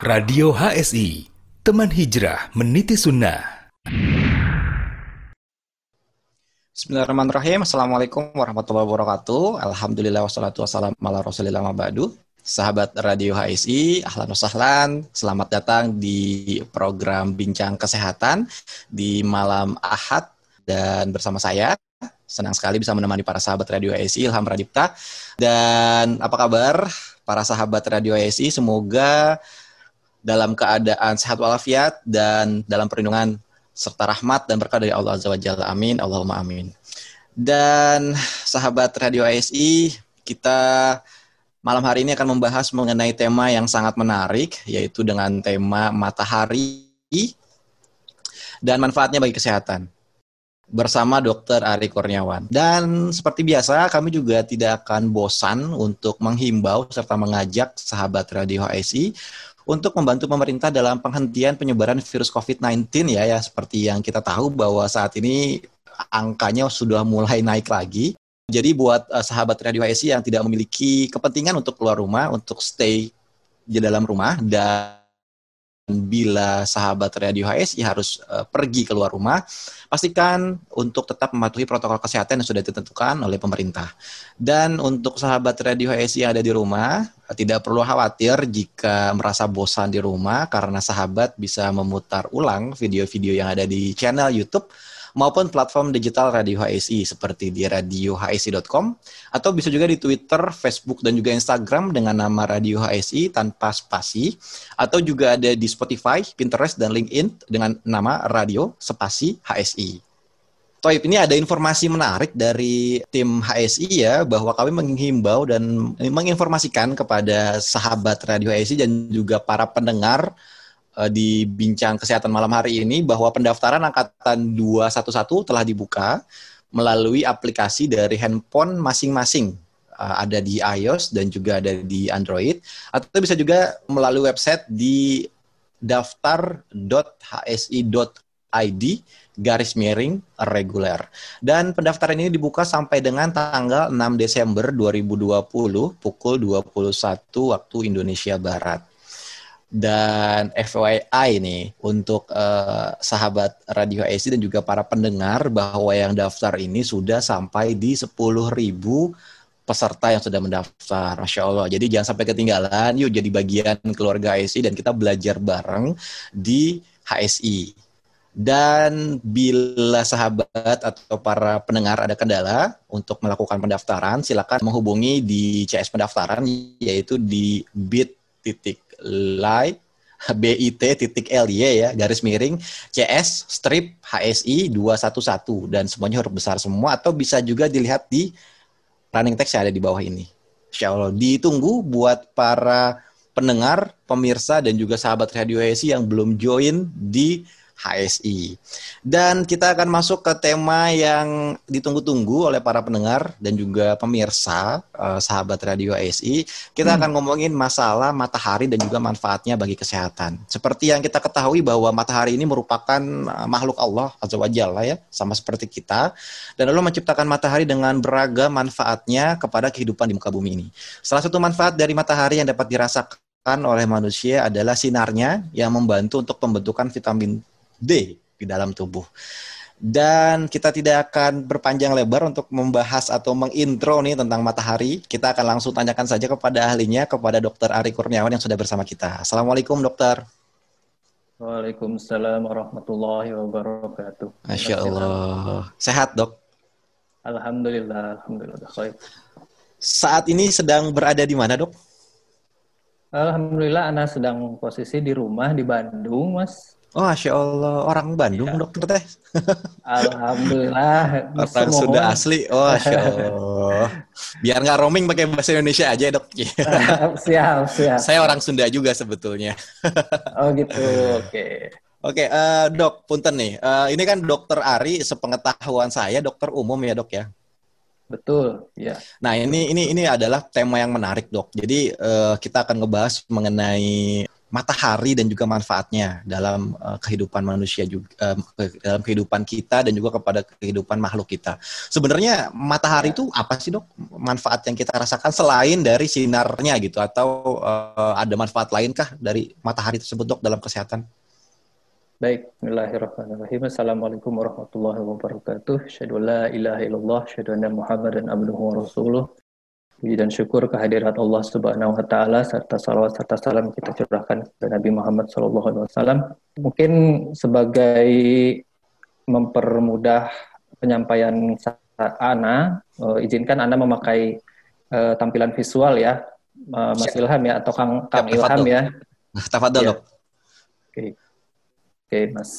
Radio HSI, teman hijrah meniti sunnah. Bismillahirrahmanirrahim. Assalamualaikum warahmatullahi wabarakatuh. Alhamdulillah wassalatu wassalamu ala rasulillah mabadu. Sahabat Radio HSI, ahlan wasahlan. Selamat datang di program Bincang Kesehatan di malam Ahad dan bersama saya senang sekali bisa menemani para sahabat Radio HSI Ilham Radipta. Dan apa kabar para sahabat Radio HSI? Semoga dalam keadaan sehat walafiat dan dalam perlindungan serta rahmat dan berkah dari Allah Azza wa Jalla. Amin. Allahumma amin. Dan sahabat Radio ASI, kita malam hari ini akan membahas mengenai tema yang sangat menarik, yaitu dengan tema matahari dan manfaatnya bagi kesehatan bersama Dr. Ari Kurniawan. Dan seperti biasa, kami juga tidak akan bosan untuk menghimbau serta mengajak sahabat Radio HSI untuk membantu pemerintah dalam penghentian penyebaran virus COVID-19 ya ya seperti yang kita tahu bahwa saat ini angkanya sudah mulai naik lagi. Jadi buat uh, sahabat Radio HSI yang tidak memiliki kepentingan untuk keluar rumah untuk stay di dalam rumah dan bila sahabat Radio HSI harus uh, pergi keluar rumah, pastikan untuk tetap mematuhi protokol kesehatan yang sudah ditentukan oleh pemerintah. Dan untuk sahabat Radio HSI yang ada di rumah, tidak perlu khawatir jika merasa bosan di rumah karena sahabat bisa memutar ulang video-video yang ada di channel YouTube maupun platform digital Radio HSI seperti di radiohsi.com atau bisa juga di Twitter, Facebook dan juga Instagram dengan nama Radio HSI tanpa spasi atau juga ada di Spotify, Pinterest dan LinkedIn dengan nama Radio Spasi HSI. Toib ini ada informasi menarik dari tim HSI ya bahwa kami menghimbau dan menginformasikan kepada sahabat Radio HSI dan juga para pendengar uh, di bincang kesehatan malam hari ini bahwa pendaftaran angkatan 211 telah dibuka melalui aplikasi dari handphone masing-masing. Uh, ada di iOS dan juga ada di Android atau bisa juga melalui website di daftar.hsi.id garis miring reguler. Dan pendaftaran ini dibuka sampai dengan tanggal 6 Desember 2020 pukul 21 waktu Indonesia Barat. Dan FYI nih untuk uh, sahabat Radio AC dan juga para pendengar bahwa yang daftar ini sudah sampai di 10.000 peserta yang sudah mendaftar. Masya Allah. Jadi jangan sampai ketinggalan. Yuk jadi bagian keluarga HSI dan kita belajar bareng di HSI. Dan bila sahabat atau para pendengar ada kendala untuk melakukan pendaftaran, silakan menghubungi di CS pendaftaran yaitu di bit live bit titik ly ya garis miring cs strip hsi 211 dan semuanya huruf besar semua atau bisa juga dilihat di running text yang ada di bawah ini. Insya Allah ditunggu buat para pendengar, pemirsa dan juga sahabat Radio HSI yang belum join di HSI. Dan kita akan masuk ke tema yang ditunggu-tunggu oleh para pendengar dan juga pemirsa uh, sahabat Radio HSI. Kita hmm. akan ngomongin masalah matahari dan juga manfaatnya bagi kesehatan. Seperti yang kita ketahui bahwa matahari ini merupakan uh, makhluk Allah Azza wa Jalla ya, sama seperti kita. Dan Allah menciptakan matahari dengan beragam manfaatnya kepada kehidupan di muka bumi ini. Salah satu manfaat dari matahari yang dapat dirasakan oleh manusia adalah sinarnya yang membantu untuk pembentukan vitamin D di dalam tubuh. Dan kita tidak akan berpanjang lebar untuk membahas atau mengintro nih tentang matahari. Kita akan langsung tanyakan saja kepada ahlinya, kepada Dr. Ari Kurniawan yang sudah bersama kita. Assalamualaikum dokter. Waalaikumsalam warahmatullahi wabarakatuh. Masya Allah. Sehat dok? Alhamdulillah, Alhamdulillah. Saat ini sedang berada di mana dok? Alhamdulillah, Ana sedang posisi di rumah di Bandung, Mas. Oh, Masya Allah. Orang Bandung, ya. dokter teh. Alhamdulillah. Orang sudah asli. Oh, Masya Allah. Biar nggak roaming pakai bahasa Indonesia aja, dok. siap, siap. Saya orang Sunda juga sebetulnya. oh gitu, oke. Okay. Oke, okay, uh, eh, dok, punten nih. Uh, ini kan dokter Ari, sepengetahuan saya, dokter umum ya dok ya? Betul, ya. Nah ini ini ini adalah tema yang menarik dok. Jadi uh, kita akan ngebahas mengenai matahari dan juga manfaatnya dalam uh, kehidupan manusia juga uh, dalam kehidupan kita dan juga kepada kehidupan makhluk kita. Sebenarnya matahari itu apa sih dok manfaat yang kita rasakan selain dari sinarnya gitu atau uh, ada manfaat lainkah dari matahari tersebut dok dalam kesehatan? Baik, Bismillahirrahmanirrahim. Assalamualaikum warahmatullahi wabarakatuh. Syahadu la ilaha illallah, syahadu anna Muhammadan abduhu wa rasuluh. Puji dan syukur kehadirat Allah Subhanahu wa taala serta salawat serta salam kita curahkan kepada Nabi Muhammad sallallahu alaihi wasallam. Mungkin sebagai mempermudah penyampaian Ana, uh, izinkan Anda memakai uh, tampilan visual ya, uh, Mas Siap. Ilham ya atau Kang Kang Siap, Ilham ya. Tafadhol, ya. Oke. Okay. Oke, okay, Mas.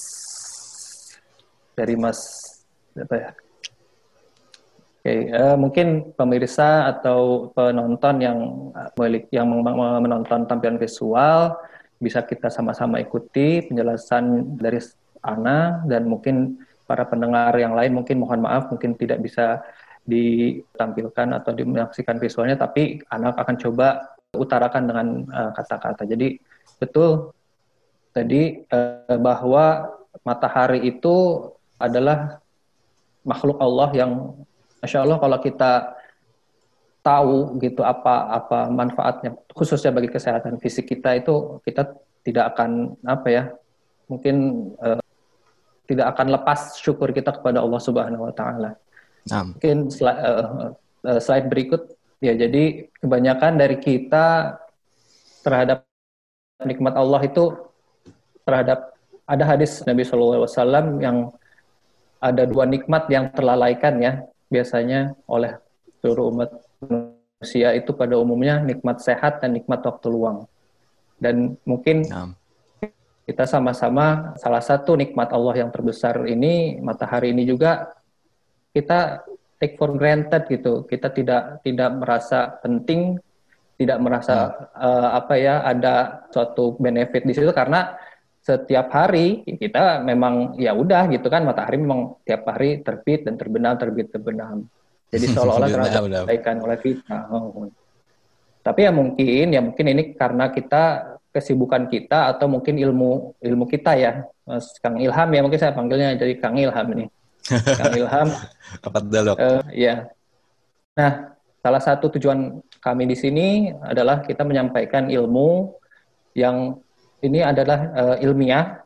Dari Mas apa ya? Oke, uh, mungkin pemirsa atau penonton yang memiliki yang menonton tampilan visual bisa kita sama-sama ikuti penjelasan dari Ana dan mungkin para pendengar yang lain mungkin mohon maaf mungkin tidak bisa ditampilkan atau dimenyaksikan visualnya tapi Ana akan coba utarakan dengan eh, kata-kata. Uh, Jadi betul tadi uh, bahwa matahari itu adalah makhluk Allah yang Masya Allah kalau kita tahu gitu apa apa manfaatnya khususnya bagi kesehatan fisik kita itu kita tidak akan apa ya mungkin uh, tidak akan lepas syukur kita kepada Allah Subhanahu wa taala. Mungkin slide, uh, uh, slide berikut. Ya jadi kebanyakan dari kita terhadap nikmat Allah itu terhadap ada hadis Nabi Shallallahu Alaihi Wasallam yang ada dua nikmat yang terlalaikan ya biasanya oleh seluruh umat manusia itu pada umumnya nikmat sehat dan nikmat waktu luang. Dan mungkin nah. kita sama-sama salah satu nikmat Allah yang terbesar ini matahari ini juga kita take for granted gitu. Kita tidak tidak merasa penting, tidak merasa hmm. uh, apa ya ada suatu benefit di situ karena setiap hari kita memang ya udah gitu kan matahari memang tiap hari terbit dan terbenam terbit terbenam. Jadi seolah-olah terabaikan oleh kita. Oh. tapi ya mungkin ya mungkin ini karena kita kesibukan kita atau mungkin ilmu ilmu kita ya. Mas Kang Ilham ya mungkin saya panggilnya jadi Kang Ilham ini. Kang Ilham. Uh, ya. Nah salah satu tujuan kami di sini adalah kita menyampaikan ilmu yang ini adalah uh, ilmiah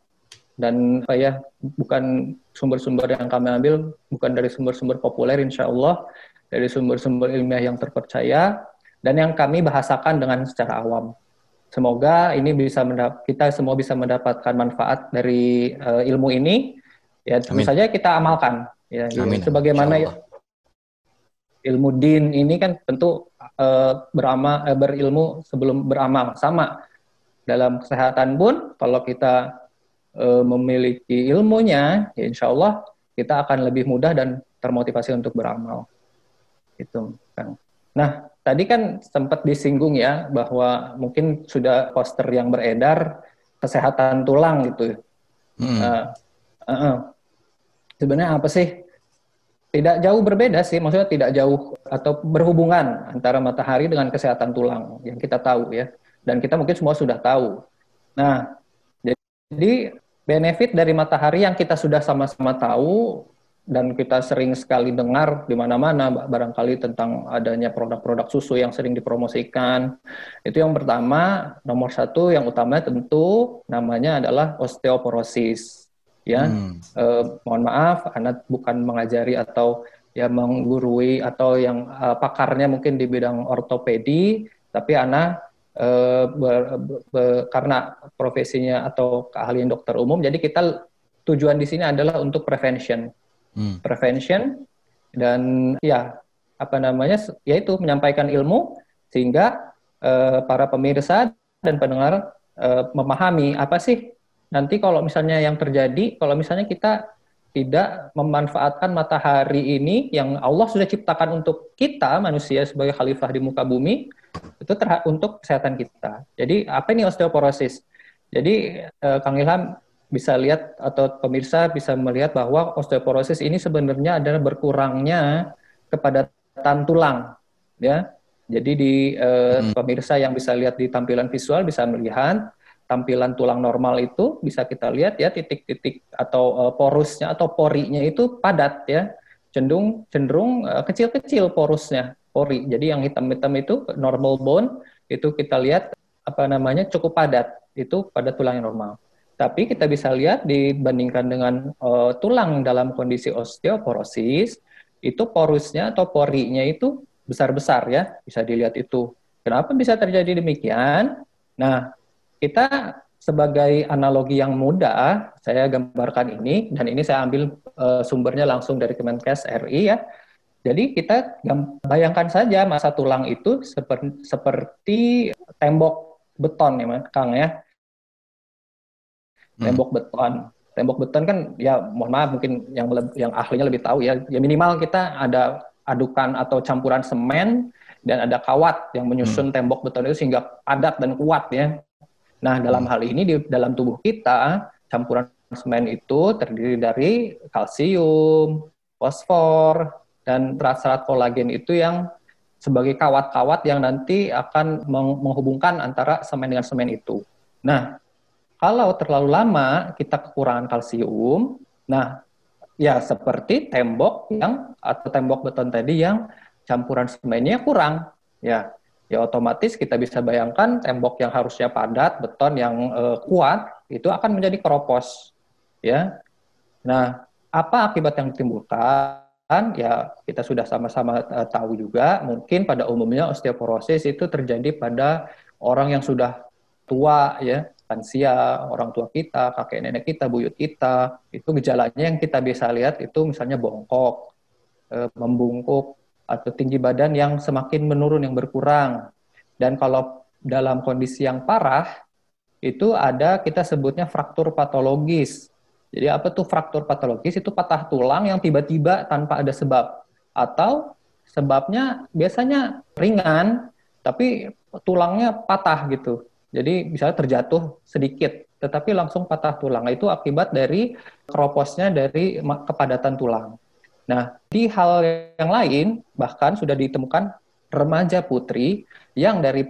dan apa ya bukan sumber-sumber yang kami ambil bukan dari sumber-sumber populer insya Allah dari sumber-sumber ilmiah yang terpercaya dan yang kami bahasakan dengan secara awam. Semoga ini bisa kita semua bisa mendapatkan manfaat dari uh, ilmu ini. Ya tentu saja kita amalkan. Ya, Amin. sebagaimana ya, ilmu din ini kan tentu uh, berama, uh, berilmu sebelum beramal sama dalam kesehatan pun kalau kita e, memiliki ilmunya, ya insya Allah kita akan lebih mudah dan termotivasi untuk beramal. Itu, kan. Nah, tadi kan sempat disinggung ya bahwa mungkin sudah poster yang beredar kesehatan tulang gitu. Hmm. Uh, uh, uh. Sebenarnya apa sih? Tidak jauh berbeda sih, maksudnya tidak jauh atau berhubungan antara matahari dengan kesehatan tulang yang kita tahu ya dan kita mungkin semua sudah tahu. Nah, jadi benefit dari matahari yang kita sudah sama-sama tahu dan kita sering sekali dengar di mana-mana barangkali tentang adanya produk-produk susu yang sering dipromosikan. Itu yang pertama, nomor satu yang utama tentu namanya adalah osteoporosis. Ya, hmm. eh, mohon maaf, anak bukan mengajari atau ya menggurui atau yang uh, pakarnya mungkin di bidang ortopedi, tapi anak ber, ber, karena profesinya atau keahlian dokter umum, jadi kita tujuan di sini adalah untuk prevention, hmm. prevention dan ya apa namanya, yaitu menyampaikan ilmu sehingga uh, para pemirsa dan pendengar uh, memahami apa sih nanti kalau misalnya yang terjadi, kalau misalnya kita tidak memanfaatkan matahari ini yang Allah sudah ciptakan untuk kita manusia sebagai khalifah di muka bumi itu untuk kesehatan kita. Jadi apa ini osteoporosis? Jadi eh, Kang Ilham bisa lihat atau pemirsa bisa melihat bahwa osteoporosis ini sebenarnya adalah berkurangnya kepadatan tulang, ya. Jadi di eh, hmm. pemirsa yang bisa lihat di tampilan visual bisa melihat tampilan tulang normal itu bisa kita lihat ya titik-titik atau uh, porusnya atau porinya itu padat ya cenderung cenderung uh, kecil-kecil porusnya pori. Jadi yang hitam-hitam itu normal bone itu kita lihat apa namanya cukup padat. Itu pada tulang yang normal. Tapi kita bisa lihat dibandingkan dengan uh, tulang dalam kondisi osteoporosis itu porusnya atau porinya itu besar-besar ya. Bisa dilihat itu. Kenapa bisa terjadi demikian? Nah kita sebagai analogi yang mudah, saya gambarkan ini, dan ini saya ambil uh, sumbernya langsung dari Kemenkes RI ya. Jadi kita bayangkan saja masa tulang itu seperti, seperti tembok beton ya, Kang ya. Hmm. Tembok hmm. beton. Tembok beton kan ya mohon maaf mungkin yang yang ahlinya lebih tahu ya. Ya minimal kita ada adukan atau campuran semen dan ada kawat yang menyusun hmm. tembok beton itu sehingga padat dan kuat ya. Nah, dalam hmm. hal ini di dalam tubuh kita, campuran semen itu terdiri dari kalsium, fosfor, dan serat-serat kolagen itu yang sebagai kawat-kawat yang nanti akan menghubungkan antara semen dengan semen itu. Nah, kalau terlalu lama kita kekurangan kalsium, nah ya seperti tembok yang atau tembok beton tadi yang campuran semennya kurang, ya ya otomatis kita bisa bayangkan tembok yang harusnya padat, beton yang uh, kuat itu akan menjadi keropos, ya. Nah, apa akibat yang ditimbulkan? Ya, kita sudah sama-sama uh, tahu juga. Mungkin pada umumnya osteoporosis itu terjadi pada orang yang sudah tua, ya, lansia, orang tua kita, kakek nenek kita, buyut kita. Itu gejalanya yang kita bisa lihat itu misalnya bongkok, uh, membungkuk, atau tinggi badan yang semakin menurun, yang berkurang. Dan kalau dalam kondisi yang parah, itu ada kita sebutnya fraktur patologis. Jadi apa tuh fraktur patologis? Itu patah tulang yang tiba-tiba tanpa ada sebab. Atau sebabnya biasanya ringan, tapi tulangnya patah gitu. Jadi misalnya terjatuh sedikit, tetapi langsung patah tulang. Itu akibat dari keroposnya dari kepadatan tulang. Nah, di hal yang lain, bahkan sudah ditemukan remaja putri yang dari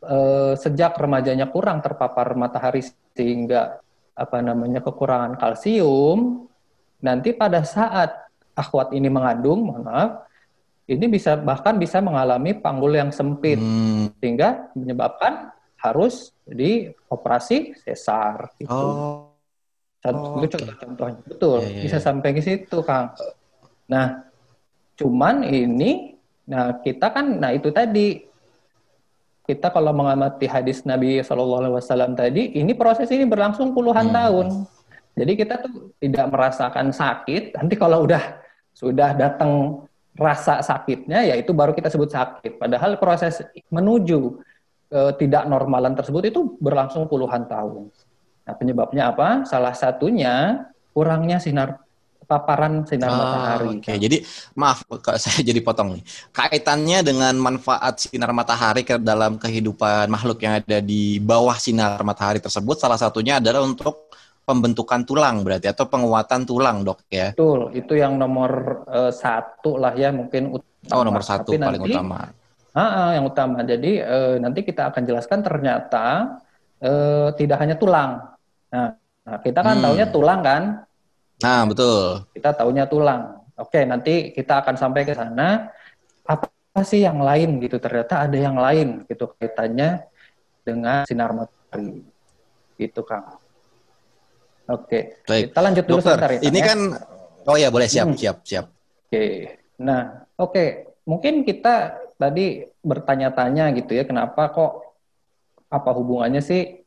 eh, sejak remajanya kurang terpapar matahari sehingga apa namanya kekurangan kalsium, nanti pada saat akhwat ini mengandung, mohon maaf, ini bisa bahkan bisa mengalami panggul yang sempit hmm. sehingga menyebabkan harus dioperasi sesar gitu. Oh. Oh, okay. contohnya betul yeah, yeah, bisa yeah. sampai ke situ, Kang. Nah, cuman ini, nah kita kan, nah itu tadi kita kalau mengamati hadis Nabi Shallallahu Alaihi Wasallam tadi, ini proses ini berlangsung puluhan hmm. tahun. Jadi kita tuh tidak merasakan sakit. Nanti kalau udah sudah datang rasa sakitnya, ya itu baru kita sebut sakit. Padahal proses menuju e, tidak normalan tersebut itu berlangsung puluhan tahun. Nah penyebabnya apa? Salah satunya kurangnya sinar paparan sinar oh, matahari. Oke, okay. jadi maaf saya jadi potong nih. Kaitannya dengan manfaat sinar matahari ke dalam kehidupan makhluk yang ada di bawah sinar matahari tersebut salah satunya adalah untuk pembentukan tulang berarti atau penguatan tulang dok ya. Betul, itu yang nomor uh, satu lah ya mungkin utama. Oh nomor satu Tapi paling nanti, utama. Uh, uh, yang utama. Jadi uh, nanti kita akan jelaskan ternyata uh, tidak hanya tulang. Nah, nah kita kan hmm. tahunya tulang kan, Nah, betul. Kita taunya tulang. Oke, nanti kita akan sampai ke sana. Apa sih yang lain gitu? Ternyata ada yang lain gitu kaitannya dengan sinar matahari. Gitu, Kang. Oke. Baik. Kita lanjut dulu Dokter, sebentar ya. Ini ya. kan Oh ya, boleh siap, hmm. siap, siap. Oke. Nah, oke. Mungkin kita tadi bertanya-tanya gitu ya, kenapa kok apa hubungannya sih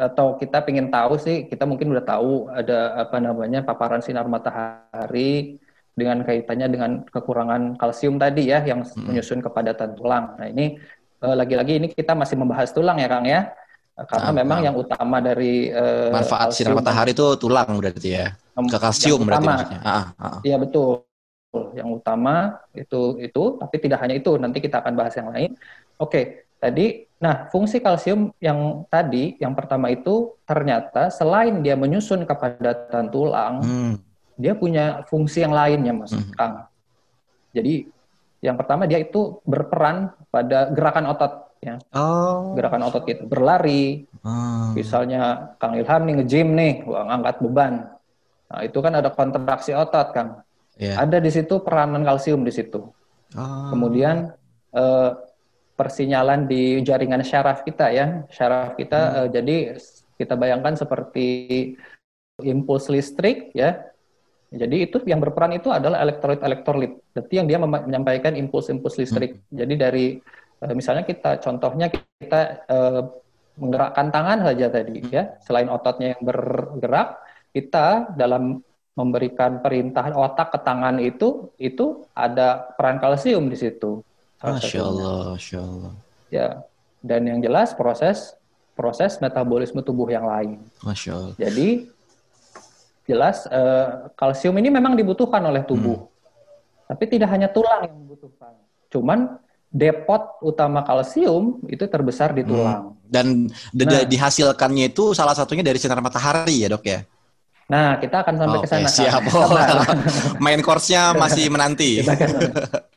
atau kita ingin tahu sih, kita mungkin udah tahu ada apa namanya paparan sinar matahari dengan kaitannya dengan kekurangan kalsium tadi ya yang hmm. menyusun kepadatan tulang. Nah ini eh, lagi-lagi ini kita masih membahas tulang ya Kang ya, karena nah, memang nah. yang utama dari uh, manfaat sinar matahari itu tulang berarti ya, ke kalsium berarti maksudnya. Ah, ah, ah. Iya betul. Yang utama itu itu, tapi tidak hanya itu. Nanti kita akan bahas yang lain. Oke, tadi Nah, fungsi kalsium yang tadi, yang pertama itu ternyata selain dia menyusun kepadatan tulang, hmm. dia punya fungsi yang lainnya, Mas hmm. Kang. Jadi, yang pertama dia itu berperan pada gerakan otot. ya. Oh. Gerakan otot kita berlari, Hmm. misalnya Kang Ilham nih nge-gym nih, wah, ngangkat beban. Nah, itu kan ada kontraksi otot, Kang. Ya. Ada di situ peranan kalsium di situ. Oh. Kemudian eh, persinyalan di jaringan syaraf kita ya, syaraf kita Hmm. eh, jadi kita bayangkan seperti impuls listrik ya. Jadi itu yang berperan itu adalah elektrolit-elektrolit. Berarti yang dia menyampaikan impuls-impuls listrik. Jadi dari eh, misalnya kita contohnya kita eh, menggerakkan tangan saja tadi ya, selain ototnya yang bergerak, kita dalam memberikan perintah otak ke tangan itu itu ada peran kalsium di situ. Salah Masya satunya. Allah, Masya Allah. Ya. Dan yang jelas proses proses metabolisme tubuh yang lain. Masya Allah. Jadi jelas eh, kalsium ini memang dibutuhkan oleh tubuh. Tapi tidak hanya tulang yang dibutuhkan. Cuman depot utama kalsium itu terbesar di tulang. Dan di- Nah. dihasilkannya itu salah satunya dari sinar matahari ya dok ya? Nah, kita akan sampai Oke, ke sana. Siap. Sabar. Main course-nya masih menanti.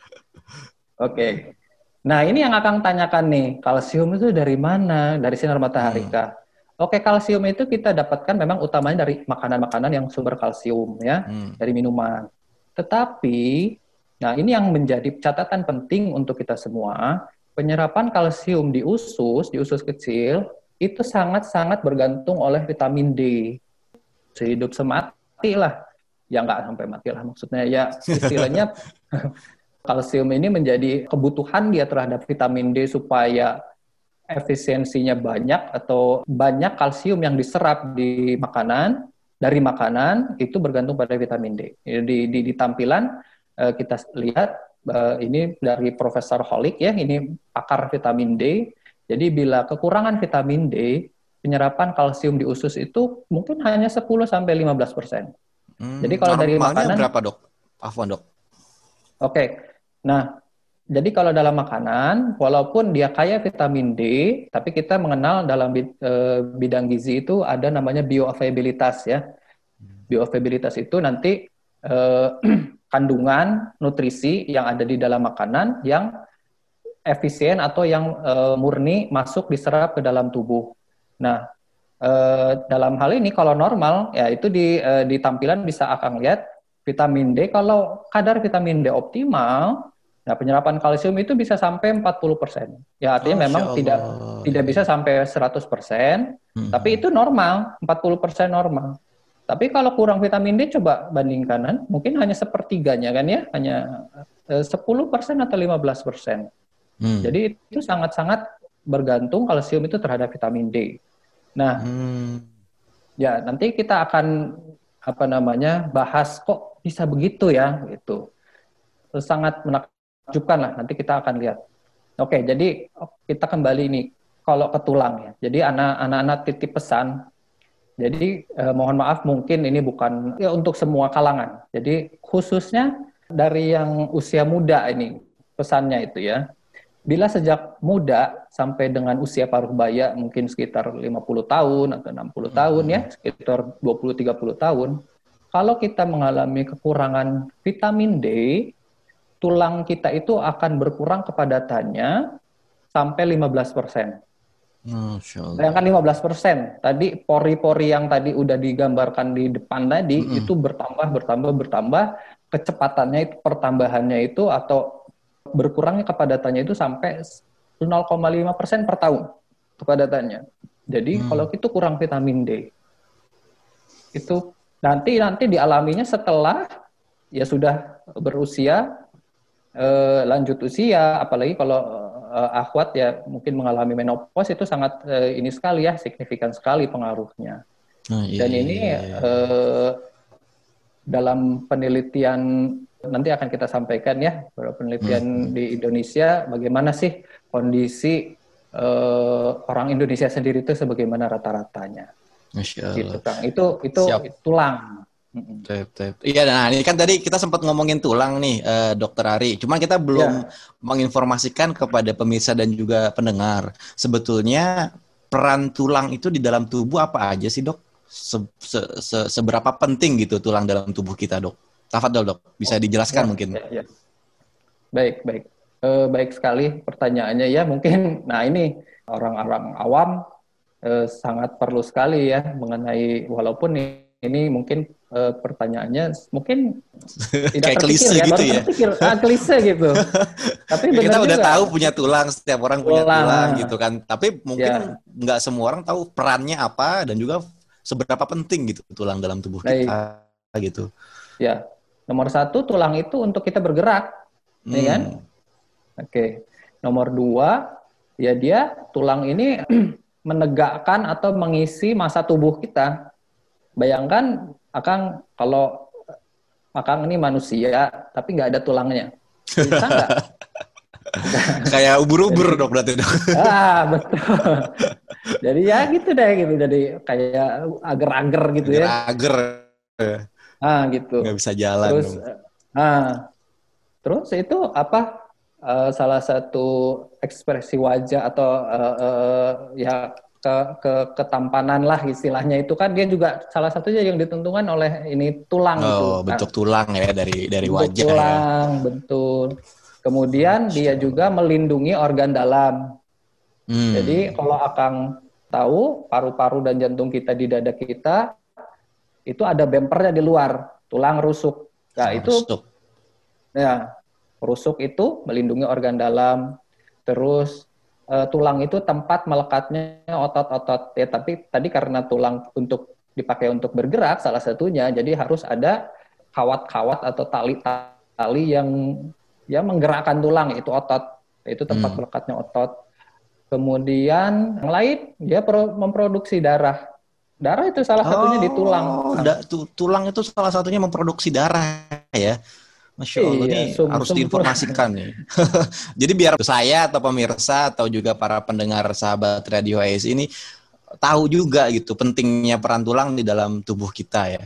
Oke. Nah, ini yang akan tanyakan nih, kalsium itu dari mana? Dari sinar matahari Hmm. kah? Oke, kalsium itu kita dapatkan memang utamanya dari makanan-makanan yang sumber kalsium ya, Hmm. dari minuman. Tetapi, nah ini yang menjadi catatan penting untuk kita semua, penyerapan kalsium di usus, di usus kecil, itu sangat-sangat bergantung oleh vitamin D. Sehidup semati lah. Ya nggak sampai mati lah maksudnya. Ya istilahnya kalsium ini menjadi kebutuhan dia terhadap vitamin D supaya efisiensinya banyak atau banyak kalsium yang diserap di makanan dari makanan itu bergantung pada vitamin D. Di, di, di tampilan eh, kita lihat eh, ini dari Profesor Holik ya, ini pakar vitamin D. Jadi bila kekurangan vitamin D, penyerapan kalsium di usus itu mungkin hanya 10 sampai 15 persen. Hmm, Jadi kalau dari makanan- berapa dok? Afwan dok. Oke, nah jadi kalau dalam makanan, walaupun dia kaya vitamin D, tapi kita mengenal dalam eh, bidang gizi itu ada namanya bioavailabilitas ya. Bioavailabilitas itu nanti eh, kandungan nutrisi yang ada di dalam makanan yang efisien atau yang eh, murni masuk diserap ke dalam tubuh. Nah, eh, dalam hal ini kalau normal ya itu di eh, di tampilan bisa akan lihat vitamin D kalau kadar vitamin D optimal, nah penyerapan kalsium itu bisa sampai 40%. Ya artinya Masya memang Allah. tidak tidak bisa sampai 100%, Hmm. tapi itu normal, 40% normal. Tapi kalau kurang vitamin D coba bandingkan kan, mungkin hanya sepertiganya kan ya, hanya eh, 10% atau 15%. Hmm. Jadi itu sangat-sangat bergantung kalsium itu terhadap vitamin D. Nah, Hmm. ya nanti kita akan apa namanya bahas kok bisa begitu ya gitu. Terus sangat menakjubkan lah. Nanti kita akan lihat. Oke, jadi kita kembali nih kalau ke tulang ya. Jadi anak- anak-anak titip pesan. Jadi eh, mohon maaf mungkin ini bukan ya untuk semua kalangan. Jadi khususnya dari yang usia muda ini pesannya itu ya. Bila sejak muda sampai dengan usia paruh baya mungkin sekitar 50 tahun atau 60 tahun ya, sekitar 20-30 tahun, kalau kita mengalami kekurangan vitamin D, tulang kita itu akan berkurang kepadatannya sampai 15 persen. Bayangkan 15 persen. Tadi pori-pori yang tadi udah digambarkan di depan tadi Mm-mm. itu bertambah, bertambah, bertambah. Kecepatannya itu pertambahannya itu atau berkurangnya kepadatannya itu sampai 0,5 persen per tahun kepadatannya. Jadi Hmm. kalau itu kurang vitamin D, itu nanti nanti dialaminya setelah ya sudah berusia eh, lanjut usia, apalagi kalau eh, akhwat ya mungkin mengalami menopause itu sangat eh, ini sekali ya signifikan sekali pengaruhnya. Oh, iya, Dan iya, ini iya. eh, dalam penelitian nanti akan kita sampaikan ya, penelitian di Indonesia bagaimana sih kondisi eh, orang Indonesia sendiri itu sebagaimana rata-ratanya. Masya Gitu. Kang. Itu itu Siap. tulang. Iya, nah ini kan tadi kita sempat ngomongin tulang nih, eh, Dokter Ari. Cuman kita belum menginformasikan kepada pemirsa dan juga pendengar. Sebetulnya peran tulang itu di dalam tubuh apa aja sih, Dok? Se- se- se- seberapa penting gitu tulang dalam tubuh kita, Dok? Tafadhol, Dok. Bisa dijelaskan Ya, mungkin. ya, ya. Baik, baik. Eh, baik sekali pertanyaannya ya. Mungkin, nah ini orang-orang awam eh, sangat perlu sekali ya mengenai walaupun ini mungkin eh, pertanyaannya mungkin tidak Kayak terpikir klise ya, gitu ya. terpikir, ah, klise gitu. Tapi Ya, kita udah juga. tahu punya tulang, setiap orang punya Tulang. tulang gitu kan. Tapi mungkin Ya. nggak semua orang tahu perannya apa dan juga seberapa penting gitu tulang dalam tubuh Baik. kita gitu. Ya, nomor satu tulang itu untuk kita bergerak, ya kan? Hmm. Oke. Nomor dua, ya dia tulang ini menegakkan atau mengisi masa tubuh kita. Bayangkan, Akang kalau Akang ini manusia, tapi nggak ada tulangnya. Bisa nggak? Kayak ubur-ubur dok berarti dok. ah, betul. Jadi ya gitu deh, gitu. Jadi kayak ager-ager gitu ya. Ager, Ah, gitu. nggak bisa jalan. Terus, dong. ah, terus itu apa? eh, salah satu ekspresi wajah atau eh, eh, ya ke, ke ketampanan lah istilahnya itu kan dia juga salah satunya yang ditentukan oleh ini tulang itu. Oh, bentuk tulang ya dari dari Bentuk wajah ya. tulang, betul. Kemudian dia juga melindungi organ dalam. Hmm. Jadi kalau Akang tahu paru-paru dan jantung kita di dada kita itu ada bempernya di luar, tulang rusuk. Nah, itu Rusuk. ya rusuk itu melindungi organ dalam. Terus eh, tulang itu tempat melekatnya otot-otot ya, tapi tadi karena tulang untuk dipakai untuk bergerak salah satunya, jadi harus ada kawat-kawat atau tali-tali yang ya menggerakkan tulang itu otot, itu tempat Hmm. melekatnya otot. Kemudian yang lain dia pro- memproduksi darah. Darah itu salah satunya di tulang. Oh, da- tu- tulang itu salah satunya memproduksi darah ya. Masya Allah Iya, harus diinformasikan nih. Jadi biar saya atau pemirsa atau juga para pendengar sahabat Radio AS ini tahu juga gitu pentingnya peran tulang di dalam tubuh kita ya.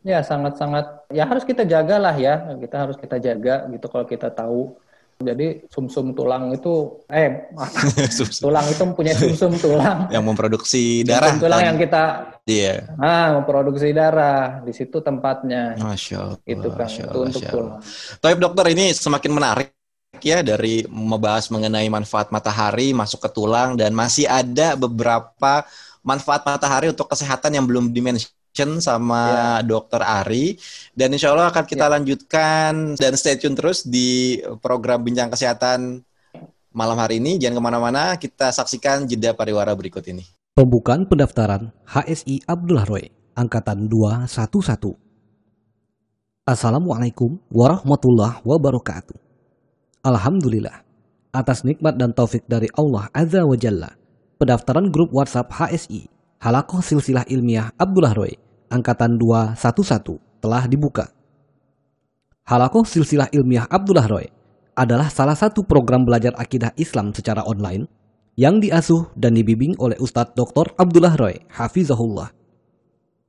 Ya, sangat-sangat ya harus kita jaga lah ya. Kita harus kita jaga gitu kalau kita tahu. Jadi sumsum tulang itu eh tulang itu mempunyai sumsum tulang. yang memproduksi darah. Sumsum tulang kan? yang kita Iya. ah memproduksi darah. Di situ tempatnya. Masya Allah. Itu kan Masya itu Allah, untuk Masya Allah. tulang. Taib dokter ini semakin menarik ya dari membahas mengenai manfaat matahari masuk ke tulang dan masih ada beberapa manfaat matahari untuk kesehatan yang belum dimention sama dokter Ari. Dan insya Allah akan kita lanjutkan. Dan stay tune terus di program bincang kesehatan malam hari ini. Jangan ke mana-mana kita saksikan jeda pariwara berikut ini. Pembukaan pendaftaran HSI Abdullah Roy, Angkatan 211. Assalamualaikum warahmatullahi wabarakatuh. Alhamdulillah, atas nikmat dan taufik dari Allah Azza wa Jalla, pendaftaran grup WhatsApp HSI, Halakoh Silsilah Ilmiah Abdullah Roy, Angkatan 211 telah dibuka. Halakoh Silsilah Ilmiah Abdullah Roy adalah salah satu program belajar akidah Islam secara online yang diasuh dan dibimbing oleh Ustadz Dr. Abdullah Roy, Hafizahullah.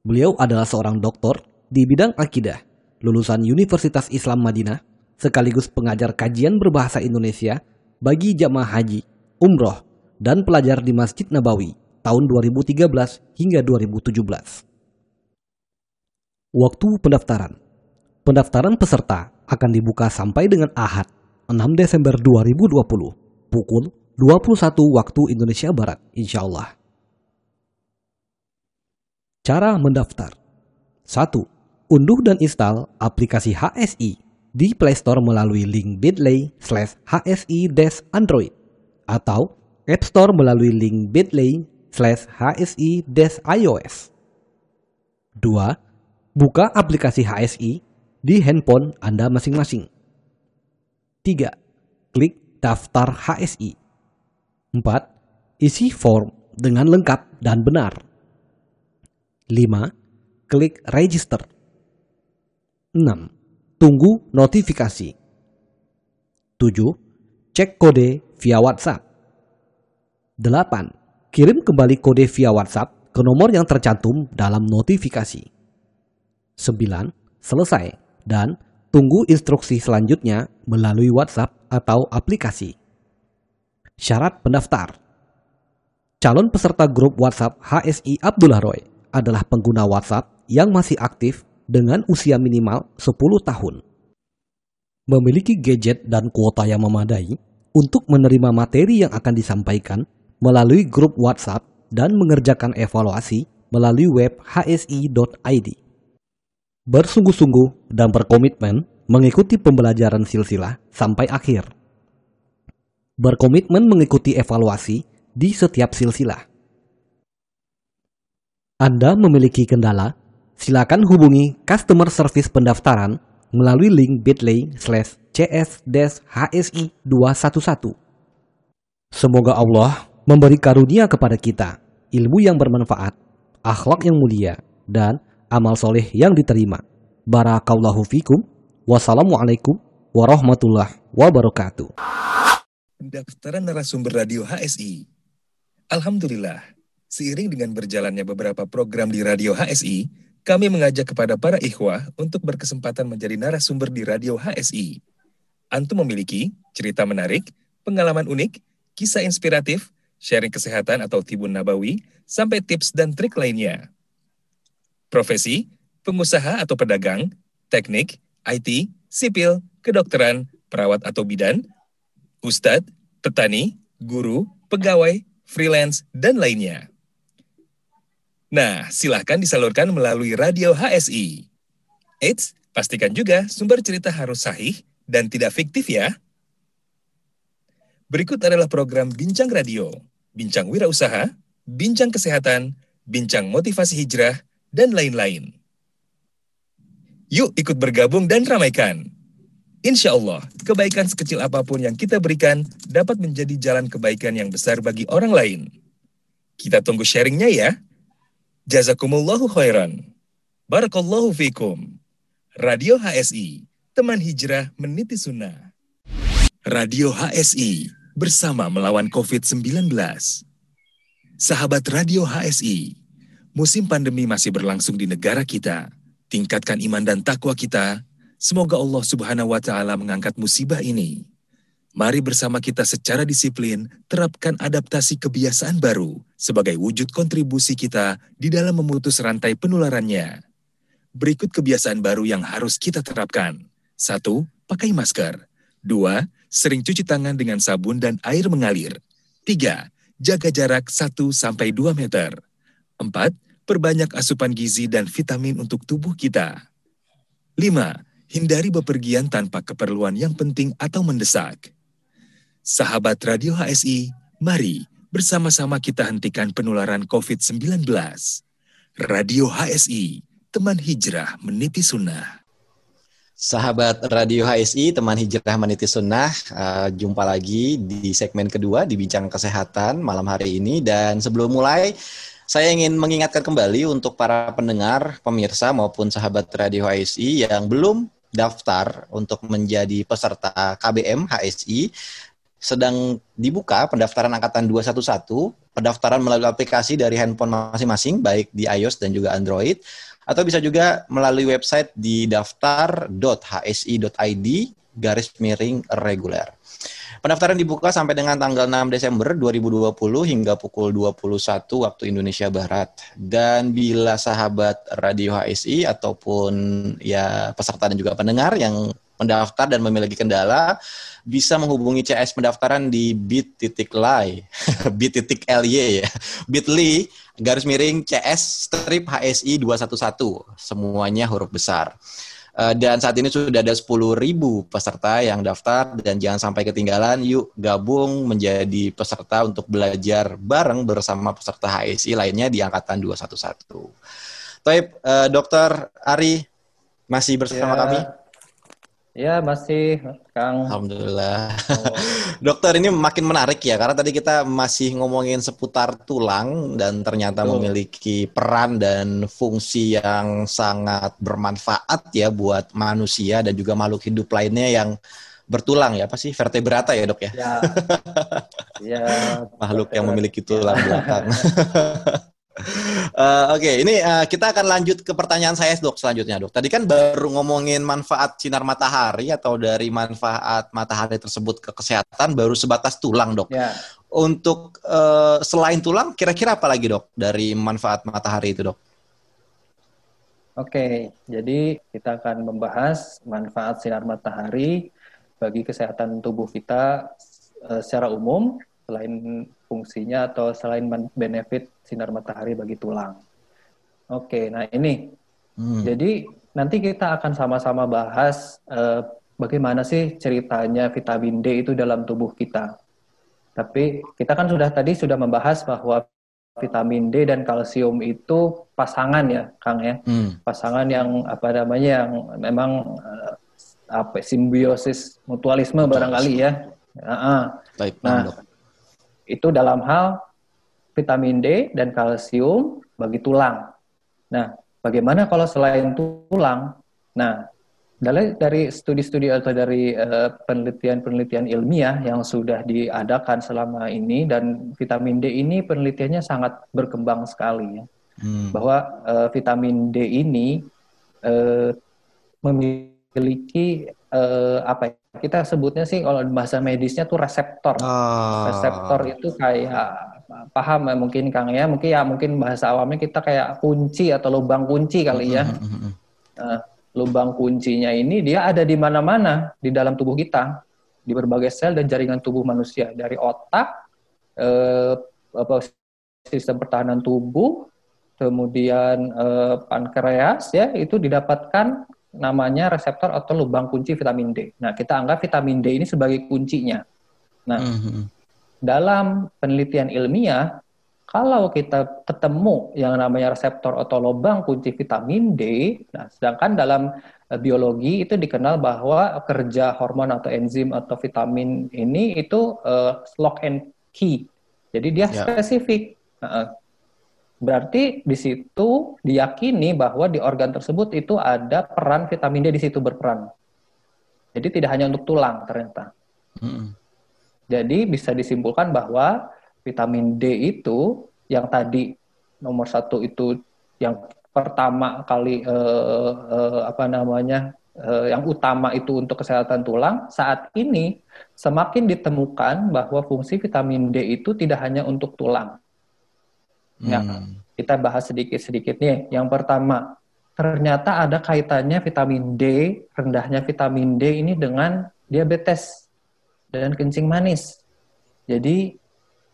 Beliau adalah seorang doktor di bidang akidah, lulusan Universitas Islam Madinah, sekaligus pengajar kajian berbahasa Indonesia bagi jamaah haji, umroh, dan pelajar di Masjid Nabawi tahun 2013 hingga 2017. Waktu pendaftaran Pendaftaran peserta akan dibuka sampai dengan Ahad, 6 Desember 2020, pukul 21 waktu Indonesia Barat, insya Allah. Cara mendaftar 1. Unduh dan install aplikasi HSI di Play Store melalui link bit.ly slash HSI-Android atau App Store melalui link bit.ly slash HSI-iOS. 2. Buka aplikasi HSI di handphone Anda masing-masing. 3. Klik daftar HSI. 4. Isi form dengan lengkap dan benar. 5. Klik register. 6. Tunggu notifikasi. 7. Cek kode via WhatsApp. 8. Kirim kembali kode via WhatsApp ke nomor yang tercantum dalam notifikasi. 9. Selesai dan tunggu instruksi selanjutnya melalui WhatsApp atau aplikasi. Syarat pendaftar Calon peserta grup WhatsApp HSI Abdullah Roy adalah pengguna WhatsApp yang masih aktif dengan usia minimal 10 tahun. memiliki gadget dan kuota yang memadai untuk menerima materi yang akan disampaikan melalui grup WhatsApp dan mengerjakan evaluasi melalui web hsi.id. Bersungguh-sungguh dan berkomitmen mengikuti pembelajaran silsilah sampai akhir. Berkomitmen mengikuti evaluasi di setiap silsilah. Anda memiliki kendala? Silakan hubungi customer service pendaftaran melalui link bit.ly slash cs-hsi211. Semoga Allah memberi karunia kepada kita ilmu yang bermanfaat, akhlak yang mulia, dan amal soleh yang diterima. Barakallahu fikum. Wassalamualaikum warahmatullahi wabarakatuh. Pendaftaran narasumber radio HSI. Alhamdulillah, seiring dengan berjalannya beberapa program di radio HSI, kami mengajak kepada para ikhwah untuk berkesempatan menjadi narasumber di radio HSI. Antum memiliki cerita menarik, pengalaman unik, kisah inspiratif, sharing kesehatan atau tibun nabawi, sampai tips dan trik lainnya. Profesi, pengusaha atau pedagang, teknik, IT, sipil, kedokteran, perawat atau bidan, ustadz, petani, guru, pegawai, freelance, dan lainnya. Nah, silahkan disalurkan melalui radio HSI. Eits, pastikan juga sumber cerita harus sahih dan tidak fiktif ya. Berikut adalah program Bincang Radio, Bincang Wirausaha, Bincang Kesehatan, Bincang Motivasi Hijrah, dan lain-lain. Yuk ikut bergabung dan ramaikan. Insya Allah, kebaikan sekecil apa pun yang kita berikan dapat menjadi jalan kebaikan yang besar bagi orang lain. Kita tunggu sharingnya ya. Jazakumullahu khairan. Barakallahu fikum. Radio HSI, teman hijrah meniti sunnah. Radio HSI, bersama melawan COVID-19. Sahabat Radio HSI, musim pandemi masih berlangsung di negara kita. Tingkatkan iman dan takwa kita Semoga Allah Subhanahu wa Ta'ala mengangkat musibah ini. Mari bersama kita secara disiplin terapkan adaptasi kebiasaan baru sebagai wujud kontribusi kita di dalam memutus rantai penularannya. Berikut kebiasaan baru yang harus kita terapkan. Satu, pakai masker. Dua, sering cuci tangan dengan sabun dan air mengalir. Tiga, jaga jarak 1-2 meter. Empat, perbanyak asupan gizi dan vitamin untuk tubuh kita. Lima, hindari bepergian tanpa keperluan yang penting atau mendesak. Sahabat Radio HSI, mari bersama-sama kita hentikan penularan COVID-19. Radio HSI, teman hijrah meniti sunnah. Sahabat Radio HSI, teman hijrah meniti sunnah, uh, jumpa lagi di segmen kedua di Bincang Kesehatan malam hari ini. Dan sebelum mulai, saya ingin mengingatkan kembali untuk para pendengar, pemirsa maupun sahabat Radio HSI yang belum daftar untuk menjadi peserta KBM HSI sedang dibuka pendaftaran angkatan 211, pendaftaran melalui aplikasi dari handphone masing-masing baik di iOS dan juga Android atau bisa juga melalui website di daftar.hsi.id garis miring reguler. Pendaftaran dibuka sampai dengan tanggal 6 Desember 2020 hingga pukul 21 waktu Indonesia Barat. Dan bila sahabat Radio HSI ataupun ya peserta dan juga pendengar yang mendaftar dan memiliki kendala bisa menghubungi CS pendaftaran di bit.ly bit.ly ya bit.ly garis miring CS strip HSI 211 semuanya huruf besar. Uh, dan saat ini sudah ada 10.000 peserta yang daftar dan jangan sampai ketinggalan. Yuk gabung menjadi peserta untuk belajar bareng bersama peserta HSI lainnya di angkatan 211. Taib, uh, Dokter Ari masih bersama ya. kami? Ya, masih, Kang. Alhamdulillah. Oh. Dokter, ini makin menarik ya, karena tadi kita masih ngomongin seputar tulang dan ternyata oh. memiliki peran dan fungsi yang sangat bermanfaat ya buat manusia dan juga makhluk hidup lainnya yang bertulang ya, apa sih? Vertebrata ya, Dok ya? Ya. ya makhluk yang memiliki tulang belakang. Uh, Oke, okay. ini uh, kita akan lanjut ke pertanyaan saya dok selanjutnya dok. Tadi kan baru ngomongin manfaat sinar matahari atau dari manfaat matahari tersebut ke kesehatan baru sebatas tulang dok. Yeah. Untuk uh, selain tulang, kira-kira apa lagi dok dari manfaat matahari itu dok? Oke, okay, jadi kita akan membahas manfaat sinar matahari bagi kesehatan tubuh kita uh, secara umum selain fungsinya atau selain benefit sinar matahari bagi tulang. Oke, nah ini. Hmm. Jadi nanti kita akan sama-sama bahas uh, bagaimana sih ceritanya vitamin D itu dalam tubuh kita. Tapi kita kan sudah tadi sudah membahas bahwa vitamin D dan kalsium itu pasangan ya, Kang ya. Hmm. Pasangan yang apa namanya yang memang uh, apa simbiosis mutualisme barangkali ya. Uh -uh. nah, itu dalam hal vitamin D dan kalsium bagi tulang. Nah, bagaimana kalau selain tulang? Nah, dari dari studi-studi atau dari eh, penelitian-penelitian ilmiah yang sudah diadakan selama ini dan vitamin D ini penelitiannya sangat berkembang sekali ya. Hmm. Bahwa uh, vitamin D ini uh, memiliki uh, apa ya? Kita sebutnya sih kalau bahasa medisnya tuh reseptor. Oh. Reseptor itu kayak paham ya mungkin Kang ya, mungkin ya mungkin bahasa awamnya kita kayak kunci atau lubang kunci kali ya. Uh, lubang kuncinya ini dia ada di mana-mana di dalam tubuh kita, di berbagai sel dan jaringan tubuh manusia, dari otak, eh, apa, sistem pertahanan tubuh, kemudian eh, pankreas ya itu didapatkan namanya reseptor atau lubang kunci vitamin D. Nah kita anggap vitamin D ini sebagai kuncinya. Nah mm -hmm. dalam penelitian ilmiah kalau kita ketemu yang namanya reseptor atau lubang kunci vitamin D, nah sedangkan dalam uh, biologi itu dikenal bahwa kerja hormon atau enzim atau vitamin ini itu uh, lock and key. Jadi dia yeah. spesifik. Uh, berarti di situ diyakini bahwa di organ tersebut itu ada peran vitamin D di situ berperan. Jadi tidak hanya untuk tulang ternyata. Mm. Jadi bisa disimpulkan bahwa vitamin D itu yang tadi nomor satu itu yang pertama kali uh, uh, apa namanya uh, yang utama itu untuk kesehatan tulang saat ini semakin ditemukan bahwa fungsi vitamin D itu tidak hanya untuk tulang. Ya, hmm. Kita bahas sedikit-sedikit nih. Yang pertama, ternyata ada kaitannya vitamin D, rendahnya vitamin D ini dengan diabetes dan kencing manis. Jadi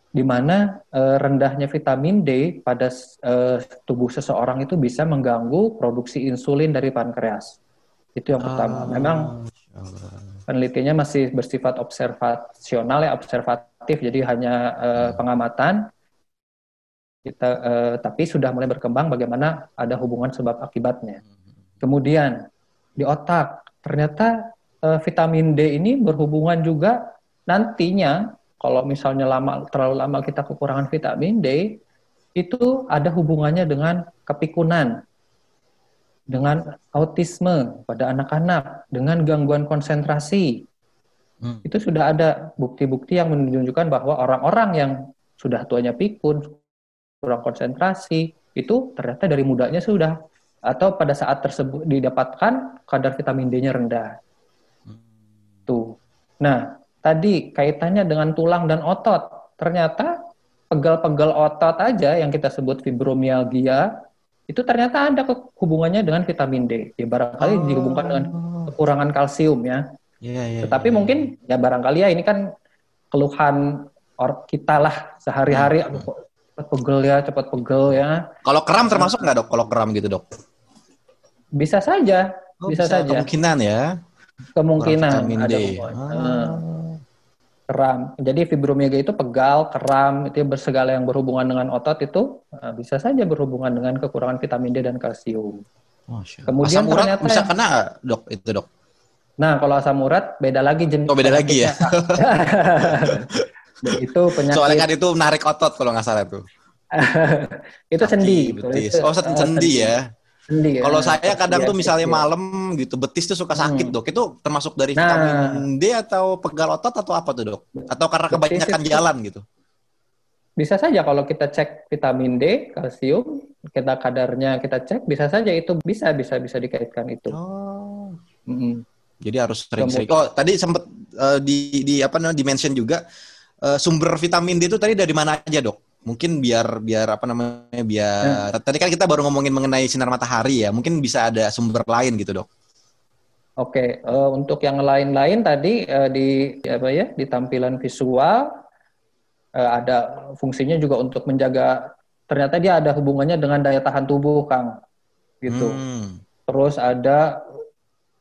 di mana uh, rendahnya vitamin D pada uh, tubuh seseorang itu bisa mengganggu produksi insulin dari pankreas. Itu yang pertama. Ah, Memang penelitiannya masih bersifat observasional ya, observatif, jadi hanya uh, pengamatan. Kita, uh, tapi sudah mulai berkembang bagaimana ada hubungan sebab akibatnya. Kemudian di otak ternyata uh, vitamin D ini berhubungan juga nantinya kalau misalnya lama terlalu lama kita kekurangan vitamin D, itu ada hubungannya dengan kepikunan, dengan autisme pada anak-anak, dengan gangguan konsentrasi. Hmm. Itu sudah ada bukti-bukti yang menunjukkan bahwa orang-orang yang sudah tuanya pikun, kurang konsentrasi, itu ternyata dari mudanya sudah atau pada saat tersebut didapatkan kadar vitamin D-nya rendah. Tuh. Nah, tadi kaitannya dengan tulang dan otot. Ternyata pegal-pegal otot aja yang kita sebut fibromialgia itu ternyata ada hubungannya dengan vitamin D. Ya barangkali oh. dihubungkan dengan kekurangan kalsium ya. Yeah, yeah, Tetapi yeah, mungkin ya barangkali ya ini kan keluhan or kita lah sehari-hari yeah. Cepat pegel ya, cepat pegel ya. Kalau kram termasuk nggak dok? Kalau kram gitu dok? Bisa saja, oh, bisa, bisa saja. Kemungkinan ya. Kemungkinan. D. Ah kram. Jadi fibromialgia itu pegal, kram, itu bersegala yang berhubungan dengan otot itu uh, bisa saja berhubungan dengan kekurangan vitamin D dan kalsium. Oh, Kemudian asam urat bisa kena dok itu dok. Nah kalau asam urat beda lagi jenis. Oh beda lagi ya. itu penyakit. Soalnya kan itu narik otot kalau nggak salah tuh. itu sendi. Betis. Oh sendi, sendi ya. Sendi, Kalau saya kadang tuh misalnya malam gitu betis tuh suka sakit hmm. dok. Itu termasuk dari nah, vitamin D atau pegal otot atau apa tuh dok? Atau karena kebanyakan itu, jalan gitu? Bisa saja kalau kita cek vitamin D, kalsium, kita kadarnya kita cek, bisa saja itu bisa bisa bisa dikaitkan itu. Oh. -hmm. Jadi harus sering-sering. Oh tadi sempat uh, di di apa namanya dimention juga uh, sumber vitamin D itu tadi dari mana aja dok? mungkin biar biar apa namanya biar hmm. tadi kan kita baru ngomongin mengenai sinar matahari ya mungkin bisa ada sumber lain gitu dok Oke, uh, untuk yang lain-lain tadi uh, di apa ya di tampilan visual uh, ada fungsinya juga untuk menjaga. Ternyata dia ada hubungannya dengan daya tahan tubuh, Kang. Gitu. Hmm. Terus ada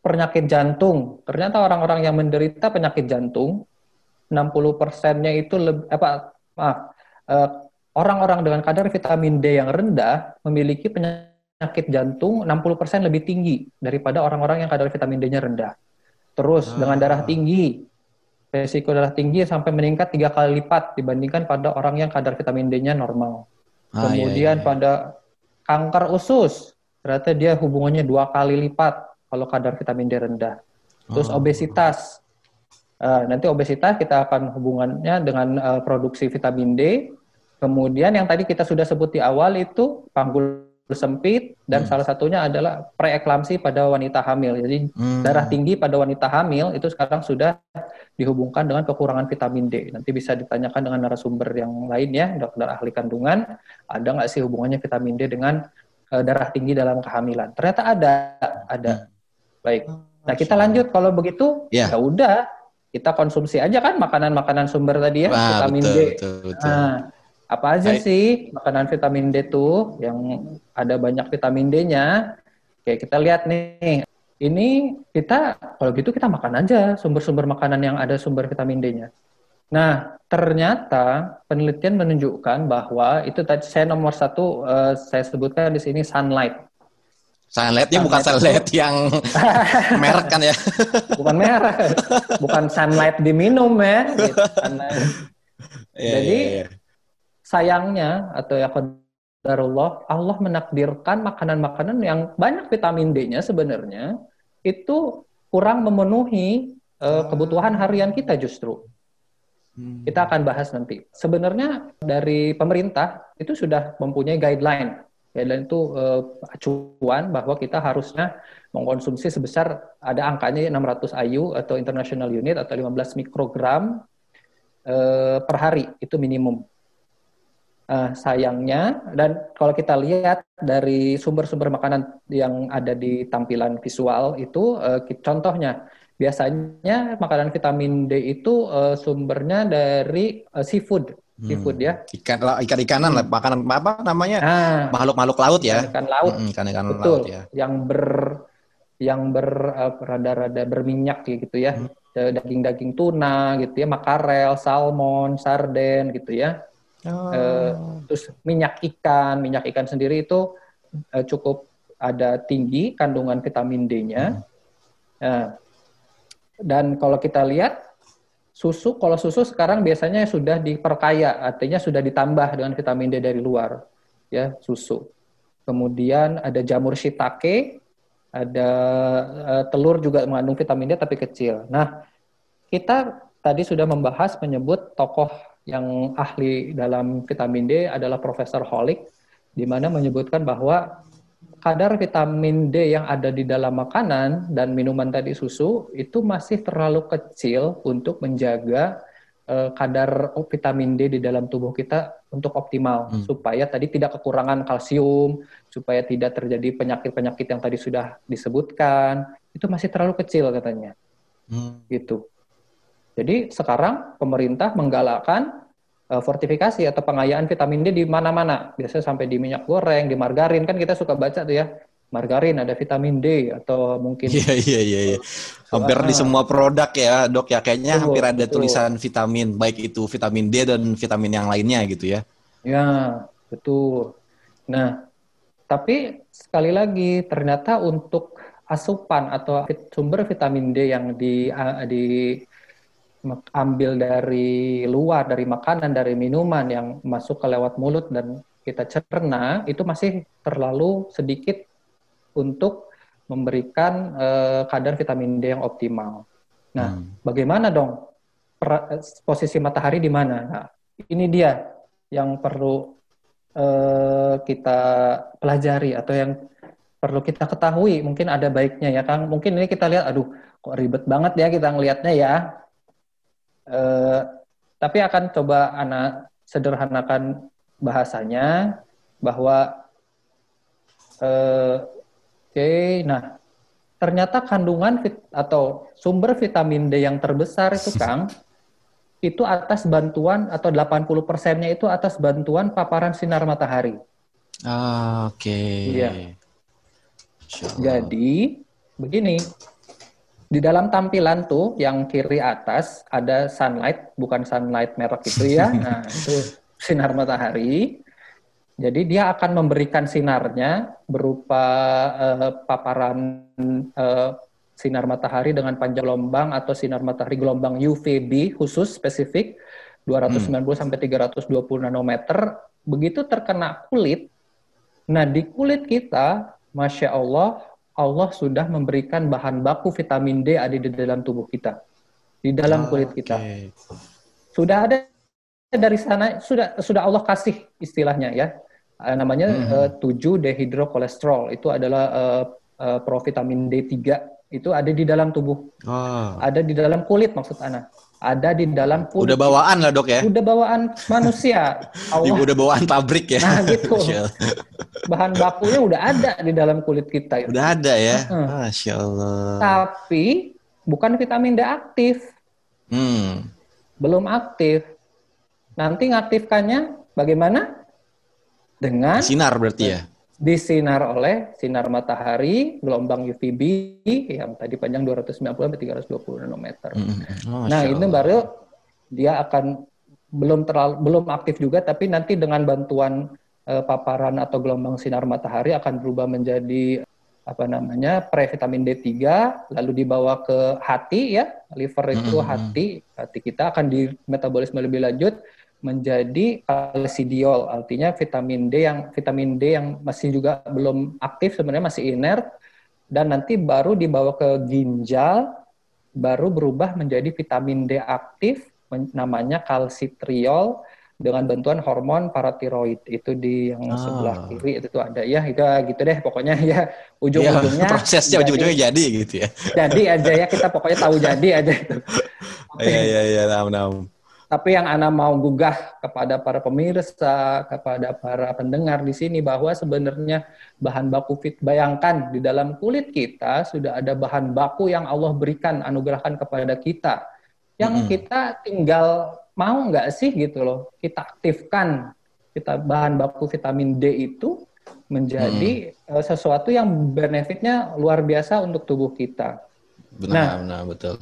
penyakit jantung. Ternyata orang-orang yang menderita penyakit jantung 60 persennya itu lebih apa maaf uh, orang-orang dengan kadar vitamin D yang rendah memiliki penyakit penyakit jantung 60% lebih tinggi daripada orang-orang yang kadar vitamin D-nya rendah. Terus ah. dengan darah tinggi, resiko darah tinggi sampai meningkat tiga kali lipat dibandingkan pada orang yang kadar vitamin D-nya normal. Ah, Kemudian iya, iya. pada kanker usus, ternyata dia hubungannya dua kali lipat kalau kadar vitamin D rendah. Terus oh. obesitas, uh, nanti obesitas kita akan hubungannya dengan uh, produksi vitamin D. Kemudian yang tadi kita sudah sebut di awal itu panggul sempit dan hmm. salah satunya adalah preeklamsi pada wanita hamil. Jadi hmm. darah tinggi pada wanita hamil itu sekarang sudah dihubungkan dengan kekurangan vitamin D. Nanti bisa ditanyakan dengan narasumber yang lain ya, dokter ahli kandungan, ada nggak sih hubungannya vitamin D dengan uh, darah tinggi dalam kehamilan? Ternyata ada, ada. Hmm. Baik. Nah kita lanjut kalau begitu, yeah. ya udah kita konsumsi aja kan makanan-makanan sumber tadi ya, Wah, vitamin betul, D. Betul, betul. Nah, apa aja Hai. sih makanan vitamin D tuh yang ada banyak vitamin D-nya? Oke, kita lihat nih. Ini kita kalau gitu kita makan aja sumber-sumber makanan yang ada sumber vitamin D-nya. Nah, ternyata penelitian menunjukkan bahwa itu tadi saya nomor satu uh, saya sebutkan di sini sunlight. Sunlightnya bukan sunlight yang merek kan ya? Bukan merek, bukan sunlight diminum ya. Gitu. Yeah, Jadi yeah, yeah sayangnya atau ya qadarullah Allah menakdirkan makanan-makanan yang banyak vitamin D-nya sebenarnya itu kurang memenuhi uh, kebutuhan harian kita justru. Hmm. Kita akan bahas nanti. Sebenarnya dari pemerintah itu sudah mempunyai guideline. Guideline itu uh, acuan bahwa kita harusnya mengkonsumsi sebesar ada angkanya 600 IU atau international unit atau 15 mikrogram uh, per hari itu minimum uh, sayangnya dan kalau kita lihat dari sumber-sumber makanan yang ada di tampilan visual itu uh, contohnya biasanya makanan vitamin D itu uh, sumbernya dari uh, seafood. Seafood ya. Ikan ikan ikanan lah makanan apa namanya? Nah, makhluk makhluk laut ya? Ikan laut. Hmm, ikan ikan laut ya. Yang ber yang ber uh, rada-rada berminyak gitu ya. Hmm. daging-daging tuna gitu ya makarel salmon sarden gitu ya. Oh. Uh, terus minyak ikan, minyak ikan sendiri itu uh, cukup ada tinggi kandungan vitamin D-nya. Hmm. Uh, dan kalau kita lihat susu, kalau susu sekarang biasanya sudah diperkaya, artinya sudah ditambah dengan vitamin D dari luar, ya susu. Kemudian ada jamur shiitake, ada uh, telur juga mengandung vitamin D tapi kecil. Nah, kita tadi sudah membahas menyebut tokoh yang ahli dalam vitamin D adalah Profesor Holik, di mana menyebutkan bahwa kadar vitamin D yang ada di dalam makanan dan minuman tadi susu itu masih terlalu kecil untuk menjaga uh, kadar vitamin D di dalam tubuh kita untuk optimal hmm. supaya tadi tidak kekurangan kalsium, supaya tidak terjadi penyakit-penyakit yang tadi sudah disebutkan, itu masih terlalu kecil katanya. Hmm. Gitu. Jadi sekarang pemerintah menggalakkan uh, fortifikasi atau pengayaan vitamin D di mana-mana. Biasanya sampai di minyak goreng, di margarin kan kita suka baca tuh ya. Margarin ada vitamin D atau mungkin Iya iya iya iya. Hampir di semua produk ya, Dok ya kayaknya betul, hampir ada betul. tulisan vitamin baik itu vitamin D dan vitamin yang lainnya gitu ya. Ya, betul. Nah, tapi sekali lagi ternyata untuk asupan atau sumber vitamin D yang di di ambil dari luar, dari makanan, dari minuman yang masuk ke lewat mulut dan kita cerna itu masih terlalu sedikit untuk memberikan uh, kadar vitamin D yang optimal. Nah, hmm. bagaimana dong per, posisi matahari di mana? Nah, ini dia yang perlu uh, kita pelajari atau yang perlu kita ketahui. Mungkin ada baiknya ya, Kang. Mungkin ini kita lihat, aduh, kok ribet banget ya kita ngelihatnya ya. Eh, tapi akan coba anak sederhanakan bahasanya bahwa eh, oke, okay, nah ternyata kandungan vit atau sumber vitamin D yang terbesar itu Kang itu atas bantuan atau 80 persennya itu atas bantuan paparan sinar matahari. Ah, Oke. Iya. Jadi begini, di dalam tampilan tuh yang kiri atas ada sunlight, bukan sunlight merek itu ya. Nah, itu sinar matahari. Jadi dia akan memberikan sinarnya berupa uh, paparan uh, sinar matahari dengan panjang gelombang atau sinar matahari gelombang UVB khusus spesifik 290 hmm. sampai 320 nanometer. Begitu terkena kulit, nah di kulit kita, masya Allah, Allah sudah memberikan bahan baku vitamin D ada di dalam tubuh kita, di dalam oh, kulit kita. Okay. Sudah ada dari sana, sudah sudah Allah kasih istilahnya ya uh, namanya hmm. uh, 7 dehidrokolesterol itu adalah uh, uh, provitamin D3 itu ada di dalam tubuh. Oh. Ada di dalam kulit maksud Ana. Ada di dalam kulit. Udah bawaan lah dok ya? Udah bawaan manusia. Allah. Udah bawaan pabrik ya? Nah gitu. Bahan bakunya udah ada di dalam kulit kita. Udah ada ya? Masya Allah. Tapi bukan vitamin D aktif. Hmm. Belum aktif. Nanti ngaktifkannya bagaimana? dengan sinar berarti ya disinar oleh sinar matahari gelombang UVB yang tadi panjang 290 sampai 320 nanometer. Mm oh, nah, ini baru dia akan belum terlalu belum aktif juga tapi nanti dengan bantuan uh, paparan atau gelombang sinar matahari akan berubah menjadi apa namanya previtamin D3 lalu dibawa ke hati ya. Liver itu mm hati hati kita akan di metabolisme lebih lanjut menjadi kalsidiol, artinya vitamin D yang vitamin D yang masih juga belum aktif sebenarnya masih inert dan nanti baru dibawa ke ginjal baru berubah menjadi vitamin D aktif namanya kalsitriol dengan bantuan hormon paratiroid itu di yang oh. sebelah kiri itu tuh ada. Ya itu gitu deh pokoknya ya. Ujung-ujungnya ya, prosesnya ujung-ujungnya jadi gitu ya. Jadi aja ya kita pokoknya tahu jadi aja. Itu iya iya iya nam tapi yang Anda mau gugah kepada para pemirsa, kepada para pendengar di sini bahwa sebenarnya bahan baku fit bayangkan di dalam kulit kita sudah ada bahan baku yang Allah berikan anugerahkan kepada kita. Yang mm -hmm. kita tinggal mau nggak sih gitu loh, kita aktifkan kita bahan baku vitamin D itu menjadi hmm. sesuatu yang benefitnya luar biasa untuk tubuh kita. Benar, nah, benar, betul.